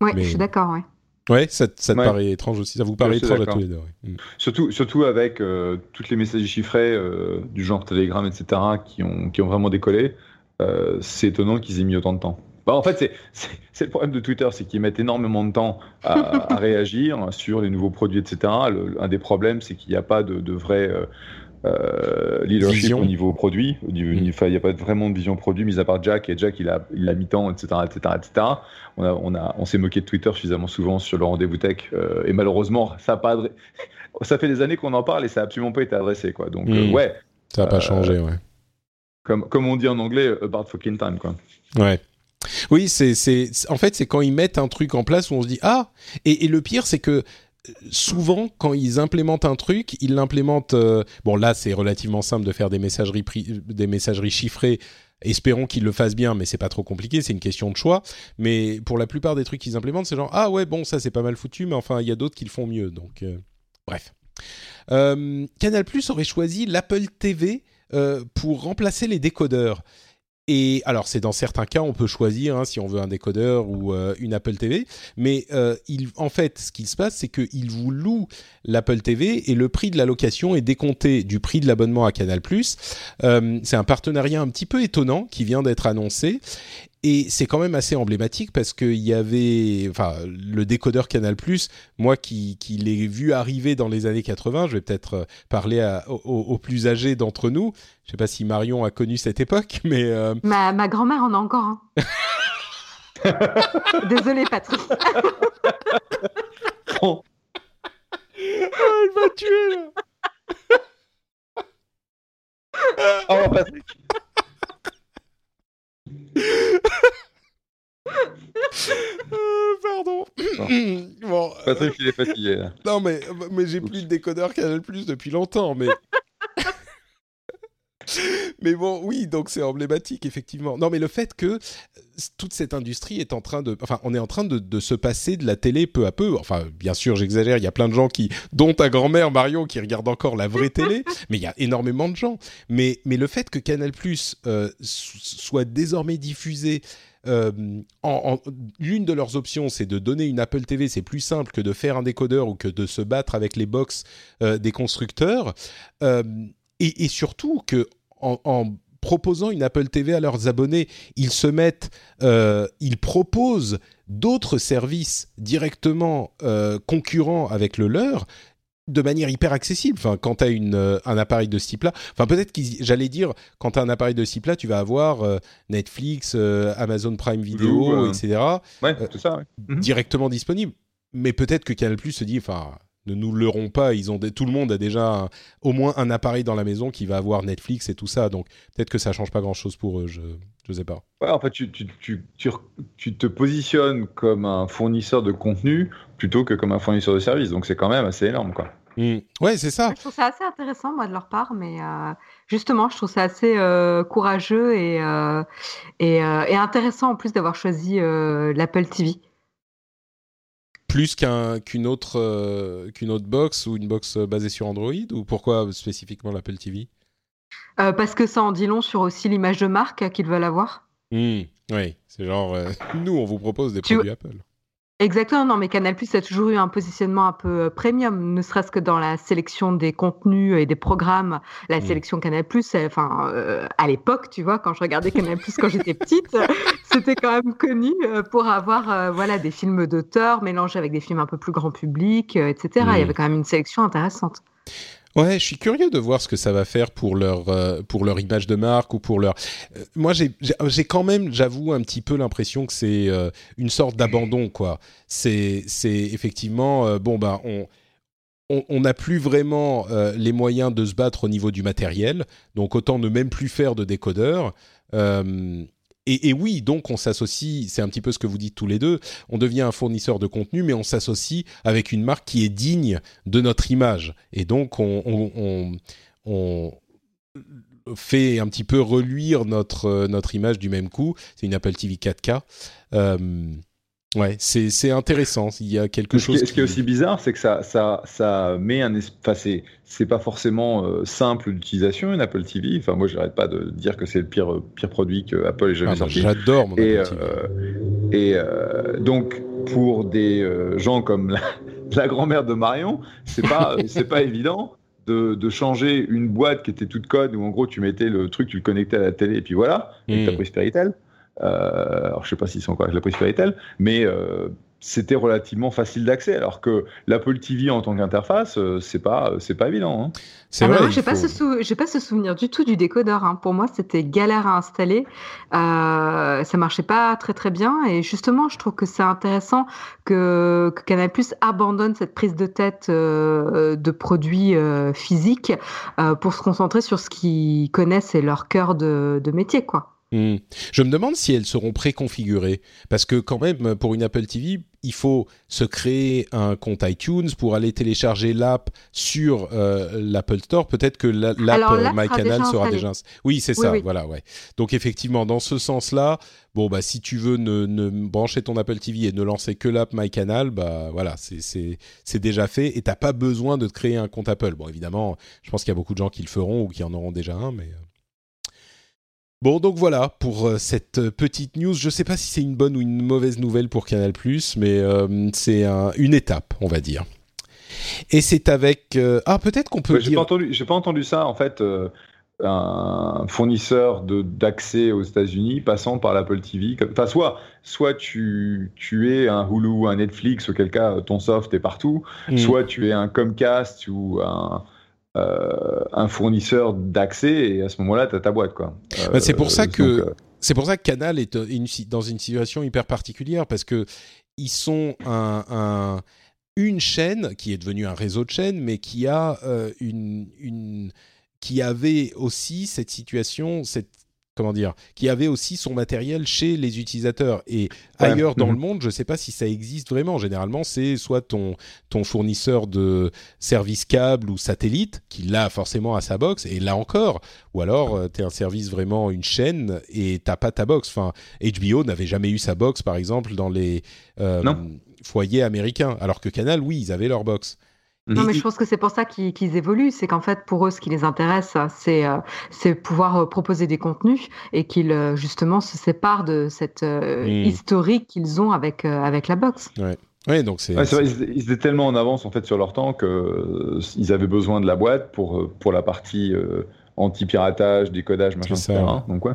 Speaker 2: Ouais, je suis d'accord, ouais.
Speaker 1: Ouais, ça, ça te paraît étrange aussi. Ça vous paraît étrange à tous les deux.
Speaker 3: Mm. Surtout, surtout avec euh, toutes les messages chiffrés euh, du genre Telegram, etc., qui ont, qui ont vraiment décollé. Euh, c'est étonnant qu'ils aient mis autant de temps. Bah, en fait, c'est le problème de Twitter, c'est qu'ils mettent énormément de temps à, réagir sur les nouveaux produits, etc. un des problèmes, c'est qu'il n'y a pas de, de vrai euh, leadership au niveau produit. Mm. Il n'y a pas vraiment de vision produit, mis à part Jack, et Jack, il a, il a mis temps, etc., etc., etc. On, a, on, a, on s'est moqué de Twitter suffisamment souvent sur le rendez-vous tech, euh, et malheureusement, ça a pas ça fait des années qu'on en parle et ça n'a absolument pas été adressé, quoi. Donc, euh, mm. ouais.
Speaker 1: Ça n'a pas changé, ouais.
Speaker 3: Comme, comme on dit en anglais, about fucking time, quoi.
Speaker 1: Ouais. Oui, c'est, c'est, en fait, c'est quand ils mettent un truc en place où on se dit ah. Et, et le pire, c'est que souvent, quand ils implémentent un truc, ils l'implémentent. Euh, bon, là, c'est relativement simple de faire des messageries, des messageries chiffrées. Espérons qu'ils le fassent bien, mais c'est pas trop compliqué. C'est une question de choix. Mais pour la plupart des trucs qu'ils implémentent, c'est genre ah ouais bon ça c'est pas mal foutu, mais enfin il y a d'autres qui le font mieux. Donc euh, bref. Euh, Canal Plus aurait choisi l'Apple TV pour remplacer les décodeurs. Et alors, c'est dans certains cas, on peut choisir hein, si on veut un décodeur ou euh, une Apple TV. Mais euh, en fait, ce qui se passe, c'est qu'il vous loue l'Apple TV et le prix de la location est décompté du prix de l'abonnement à Canal+. Euh, c'est un partenariat un petit peu étonnant qui vient d'être annoncé. Et c'est quand même assez emblématique parce qu'il y avait, enfin, le décodeur Canal+, moi qui, qui l'ai vu arriver dans les années 80, je vais peut-être euh, parler aux, plus âgés d'entre nous. Je sais pas si Marion a connu cette époque, (laughs) mais... Euh,
Speaker 2: ma, ma grand-mère en a encore un. (laughs) Désolée, Patrick. (laughs)
Speaker 1: oh. elle m'a tué, là
Speaker 3: Oh, Patrick
Speaker 1: Euh, pardon.
Speaker 3: bon, Patrick, il est fatigué.
Speaker 1: Non, mais, mais j'ai plus de décodeur Canal Plus depuis longtemps, mais. (laughs) mais bon, oui, donc c'est emblématique, effectivement. Non, mais le fait que euh, toute cette industrie est en train de, enfin, on est en train de, de se passer de la télé peu à peu. Enfin, bien sûr, j'exagère. Il y a plein de gens qui, dont ta grand-mère Marion, qui regarde encore la vraie télé. (laughs) Mais il y a énormément de gens. Mais, mais le fait que Canal Plus euh, soit désormais diffusé euh, en, l'une de leurs options, c'est de donner une Apple TV. C'est plus simple que de faire un décodeur ou que de se battre avec les box euh, des constructeurs. Euh, et, et, surtout que en, en, proposant une Apple TV à leurs abonnés, ils se mettent, ils proposent d'autres services directement concurrents avec le leur de manière hyper accessible. Enfin, quand tu as une, euh, un appareil de ce type-là, enfin peut-être que j'allais dire, quand tu as un appareil de ce type-là, tu vas avoir euh, Netflix, euh, Amazon Prime Video, etc.
Speaker 3: Ouais, tout ça,
Speaker 1: mhm. Directement disponible. Mais peut-être que Canal Plus se dit, enfin, ne nous leurrons pas, ils ont tout le monde a déjà au moins un appareil dans la maison qui va avoir Netflix et tout ça, donc peut-être que ça change pas grand-chose pour eux, je ne sais pas.
Speaker 3: Ouais, en fait, tu, tu, tu, tu, te positionnes comme un fournisseur de contenu plutôt que comme un fournisseur de service, donc c'est quand même assez énorme, quoi.
Speaker 1: Mmh. Ouais, c'est ça.
Speaker 2: Je trouve ça assez intéressant, moi, de leur part, mais euh, justement, je trouve ça assez euh, courageux et, euh, et, et, intéressant en plus d'avoir choisi l'Apple TV
Speaker 1: plus qu'une autre, euh, qu'une autre box ou une box euh, basée sur Android Ou pourquoi spécifiquement l'Apple TV
Speaker 2: euh, Parce que ça en dit long sur aussi l'image de marque qu'ils veulent avoir.
Speaker 1: Mmh, oui, c'est genre, (laughs) nous, on vous propose des produits Apple.
Speaker 2: Exactement, non, mais Canal Plus a toujours eu un positionnement un peu euh, premium, ne serait-ce que dans la sélection des contenus et des programmes. La mmh. sélection Canal Plus, enfin, euh, à l'époque, tu vois, quand je regardais Canal Plus quand j'étais petite, (laughs) c'était quand même connu euh, pour avoir, voilà, des films d'auteur mélangés avec des films un peu plus grand public, etc. Il y mmh. avait quand même une sélection intéressante.
Speaker 1: Ouais, je suis curieux de voir ce que ça va faire pour leur euh, pour leur image de marque ou pour leur. Euh, moi, j'ai j'ai quand même, j'avoue, un petit peu l'impression que c'est euh, une sorte d'abandon, quoi. C'est effectivement bon bah on on n'a plus vraiment les moyens de se battre au niveau du matériel, donc autant ne même plus faire de décodeurs. Et, oui, donc on s'associe, c'est un petit peu ce que vous dites tous les deux, on devient un fournisseur de contenu, mais on s'associe avec une marque qui est digne de notre image. Et donc on, fait un petit peu reluire notre, notre image du même coup. C'est une Apple TV 4K. Ouais, c'est intéressant. Il y a quelque
Speaker 3: ce
Speaker 1: chose.
Speaker 3: Qui, Ce qui est aussi bizarre, c'est que ça, ça, ça met un. Enfin, c'est pas forcément euh, simple d'utilisation une Apple TV. Enfin, moi, j'arrête pas de dire que c'est le pire, pire produit que Apple ait jamais ah, sorti.
Speaker 1: J'adore mon
Speaker 3: et,
Speaker 1: Apple TV.
Speaker 3: Euh, et euh, donc, pour des gens comme la, (laughs) la grand-mère de Marion, c'est pas, c'est pas évident. De, de, changer une boîte qui était toute code où en gros tu mettais le truc, tu le connectais à la télé et puis voilà, avec ta hmm. prise Péritel. Euh, alors, je sais pas s'ils sont encore avec la prise Péritel, mais euh, c'était relativement facile d'accès, alors que l'Apple TV en tant qu'interface, euh, c'est pas c'est pas évident. Hein.
Speaker 2: C'est ah bah vrai. j'ai pas ce pas ce souvenir du tout du décodeur. Hein. Pour moi, c'était galère à installer. Euh, ça marchait pas très très bien. Et justement, je trouve que c'est intéressant que, que, Canal Plus abandonne cette prise de tête de produits physiques pour se concentrer sur ce qu'ils connaissent et leur cœur de, de métier, quoi.
Speaker 1: Hmm. Je me demande si elles seront préconfigurées. Parce que quand même, pour une Apple TV, il faut se créer un compte iTunes pour aller télécharger l'app sur euh, l'Apple Store. Peut-être que l'app euh, MyCanal sera déjà... Oui, c'est ça, voilà, ouais. Donc effectivement, dans ce sens-là, bon, bah, si tu veux ne, brancher ton Apple TV et ne lancer que l'app MyCanal, bah, voilà, c'est déjà fait et t'as pas besoin de te créer un compte Apple. Bon, évidemment, je pense qu'il y a beaucoup de gens qui le feront ou qui en auront déjà un, mais... Bon, donc voilà pour euh, cette euh, petite news. Je ne sais pas si c'est une bonne ou une mauvaise nouvelle pour Canal+, mais euh, c'est une étape, on va dire. Et c'est avec... ah, peut-être qu'on peut,
Speaker 3: dire... J'ai pas, entendu, pas entendu ça, en fait. un fournisseur d'accès aux États-Unis passant par l'Apple TV. Enfin, soit, soit tu, tu es un Hulu ou un Netflix, auquel cas ton soft est partout, mm. soit tu es un Comcast ou un euh, un fournisseur d'accès et à ce moment-là, tu as ta boîte. quoi.
Speaker 1: Bah, c'est pour ça euh, que euh, c'est pour ça que Canal est dans une situation hyper particulière parce que ils sont un, une chaîne qui est devenue un réseau de chaînes, mais qui a une, une qui avait aussi cette situation, cette comment dire, qui avait aussi son matériel chez les utilisateurs. Et ailleurs dans le mhm. monde, je ne sais pas si ça existe vraiment. Généralement, c'est soit ton, ton fournisseur de service câble ou satellite qui l'a forcément à sa box, et là encore, ou alors euh, tu es un service vraiment, une chaîne, et t'as pas ta box. Enfin, HBO n'avait jamais eu sa box, par exemple, dans les euh, foyers américains, alors que Canal, oui, ils avaient leur box.
Speaker 2: Non, mais je pense que c'est pour ça qu'ils évoluent. C'est qu'en fait, pour eux, ce qui les intéresse, c'est euh, pouvoir euh, proposer des contenus et qu'ils, euh, justement, se séparent de cette hmm. historique qu'ils ont avec, avec la box.
Speaker 1: Ouais. Ouais, donc c'est.
Speaker 3: ils, étaient tellement en avance en fait sur leur temps qu'ils avaient besoin de la boîte pour, pour la partie anti-piratage, décodage, machin, etc. Donc, ouais.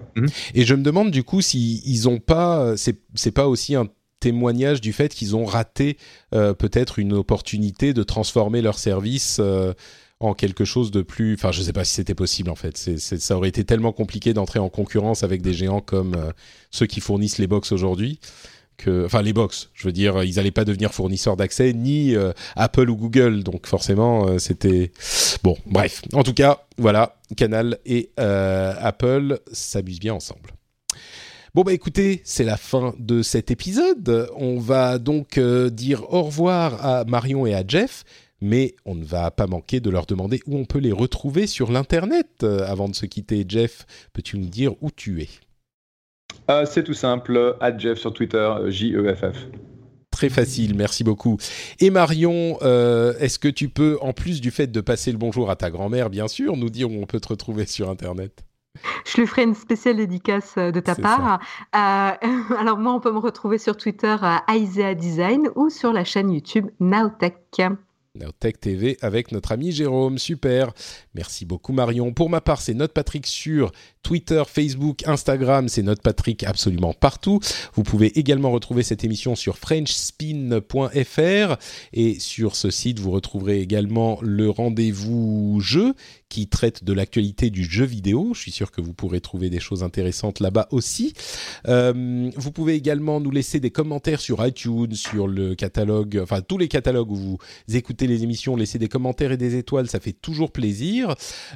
Speaker 1: Et je me demande du coup si ils ont pas, c'est pas aussi un témoignage du fait qu'ils ont raté euh, peut-être une opportunité de transformer leur service euh, en quelque chose de plus. Enfin, je ne sais pas si c'était possible en fait. Ça aurait été tellement compliqué d'entrer en concurrence avec des géants comme euh, ceux qui fournissent les box aujourd'hui. Enfin, les box, je veux dire, ils n'allaient pas devenir fournisseurs d'accès ni Apple ou Google, donc forcément, c'était bon. Bref, en tout cas, voilà, Canal et Apple s'amusent bien ensemble. Bon bah écoutez, c'est la fin de cet épisode. On va donc euh, dire au revoir à Marion et à Jeff, mais on ne va pas manquer de leur demander où on peut les retrouver sur l'internet. Euh, avant de se quitter, Jeff, peux-tu nous dire où tu es?
Speaker 3: Euh, c'est tout simple, at Jeff sur Twitter, J-E-F-F.
Speaker 1: Très facile, merci beaucoup. Et Marion, est-ce que tu peux, en plus du fait de passer le bonjour à ta grand-mère, bien sûr, nous dire où on peut te retrouver sur internet? (laughs)
Speaker 2: Je lui ferai une spéciale dédicace euh, de ta part. Euh, (laughs) alors moi, on peut me retrouver sur Twitter à Isaiah Design ou sur la chaîne YouTube Nowtech.
Speaker 1: Nowtech TV avec notre ami Jérôme. Super. Merci beaucoup Marion. Pour ma part, c'est Note Patrick sur Twitter, Facebook, Instagram. C'est Note Patrick absolument partout. Vous pouvez également retrouver cette émission sur frenchspin.fr et sur ce site, vous retrouverez également le rendez-vous jeu qui traite de l'actualité du jeu vidéo. Je suis sûr que vous pourrez trouver des choses intéressantes là-bas aussi. Euh, vous pouvez également nous laisser des commentaires sur iTunes, sur le catalogue, enfin tous les catalogues où vous écoutez les émissions, laissez des commentaires et des étoiles, ça fait toujours plaisir.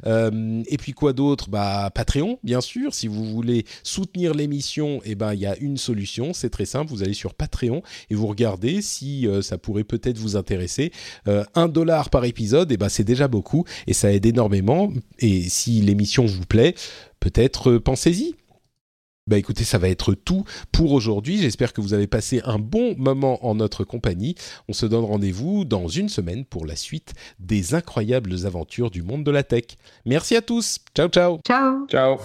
Speaker 1: Euh, et puis quoi d'autre? Bah Patreon, bien sûr. Si vous voulez soutenir l'émission, eh ben il y a une solution, c'est très simple. Vous allez sur Patreon et vous regardez si euh, ça pourrait peut-être vous intéresser. Euh, un dollar par épisode, eh ben c'est déjà beaucoup et ça aide énormément. Et si l'émission vous plaît, peut-être pensez-y. Bah écoutez, ça va être tout pour aujourd'hui. J'espère que vous avez passé un bon moment en notre compagnie. On se donne rendez-vous dans une semaine pour la suite des incroyables aventures du monde de la tech. Merci à tous. Ciao ciao.
Speaker 2: Ciao
Speaker 3: Ciao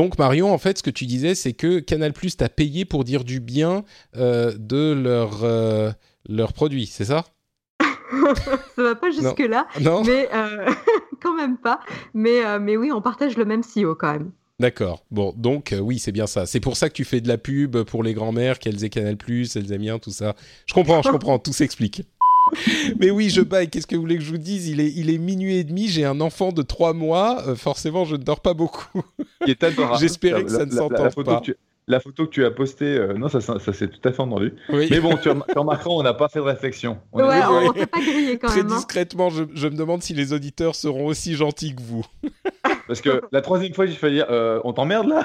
Speaker 1: donc Marion, en fait, ce que tu disais, c'est que Canal Plus t'a payé pour dire du bien euh, de leur euh, leurs produits, c'est ça? (laughs)
Speaker 2: Ça va pas jusque-là,
Speaker 1: Non
Speaker 2: mais euh, (laughs) quand même pas. Mais, mais oui, on partage le même CEO quand même.
Speaker 1: D'accord. Bon, donc euh, oui, c'est bien ça. C'est pour ça que tu fais de la pub pour les grands-mères, qu'elles aient Canal+, elles aiment bien tout ça. Je comprends, je (laughs) comprends, tout s'explique. (laughs) Mais oui, je baille. Qu'est-ce que vous voulez que je vous dise? Il est, il est minuit et demi. J'ai un enfant de trois mois. euh, forcément, je ne dors pas beaucoup. (laughs) (laughs) J'espérais que ça ne s'entende
Speaker 3: la photo
Speaker 1: pas.
Speaker 3: que tu- La photo que tu as postée, euh, non, ça, ça, ça s'est tout à fait entendu.
Speaker 1: Oui.
Speaker 3: Mais bon, tu, rem- tu remarqueras, on n'a pas fait de réflexion. On
Speaker 2: Ouais, pas grillé quand
Speaker 1: Très
Speaker 2: même. hein.
Speaker 1: discrètement, je, je me demande si les auditeurs seront aussi gentils que vous.
Speaker 3: Parce que la troisième fois, j'ai failli dire, euh, on t'emmerde là?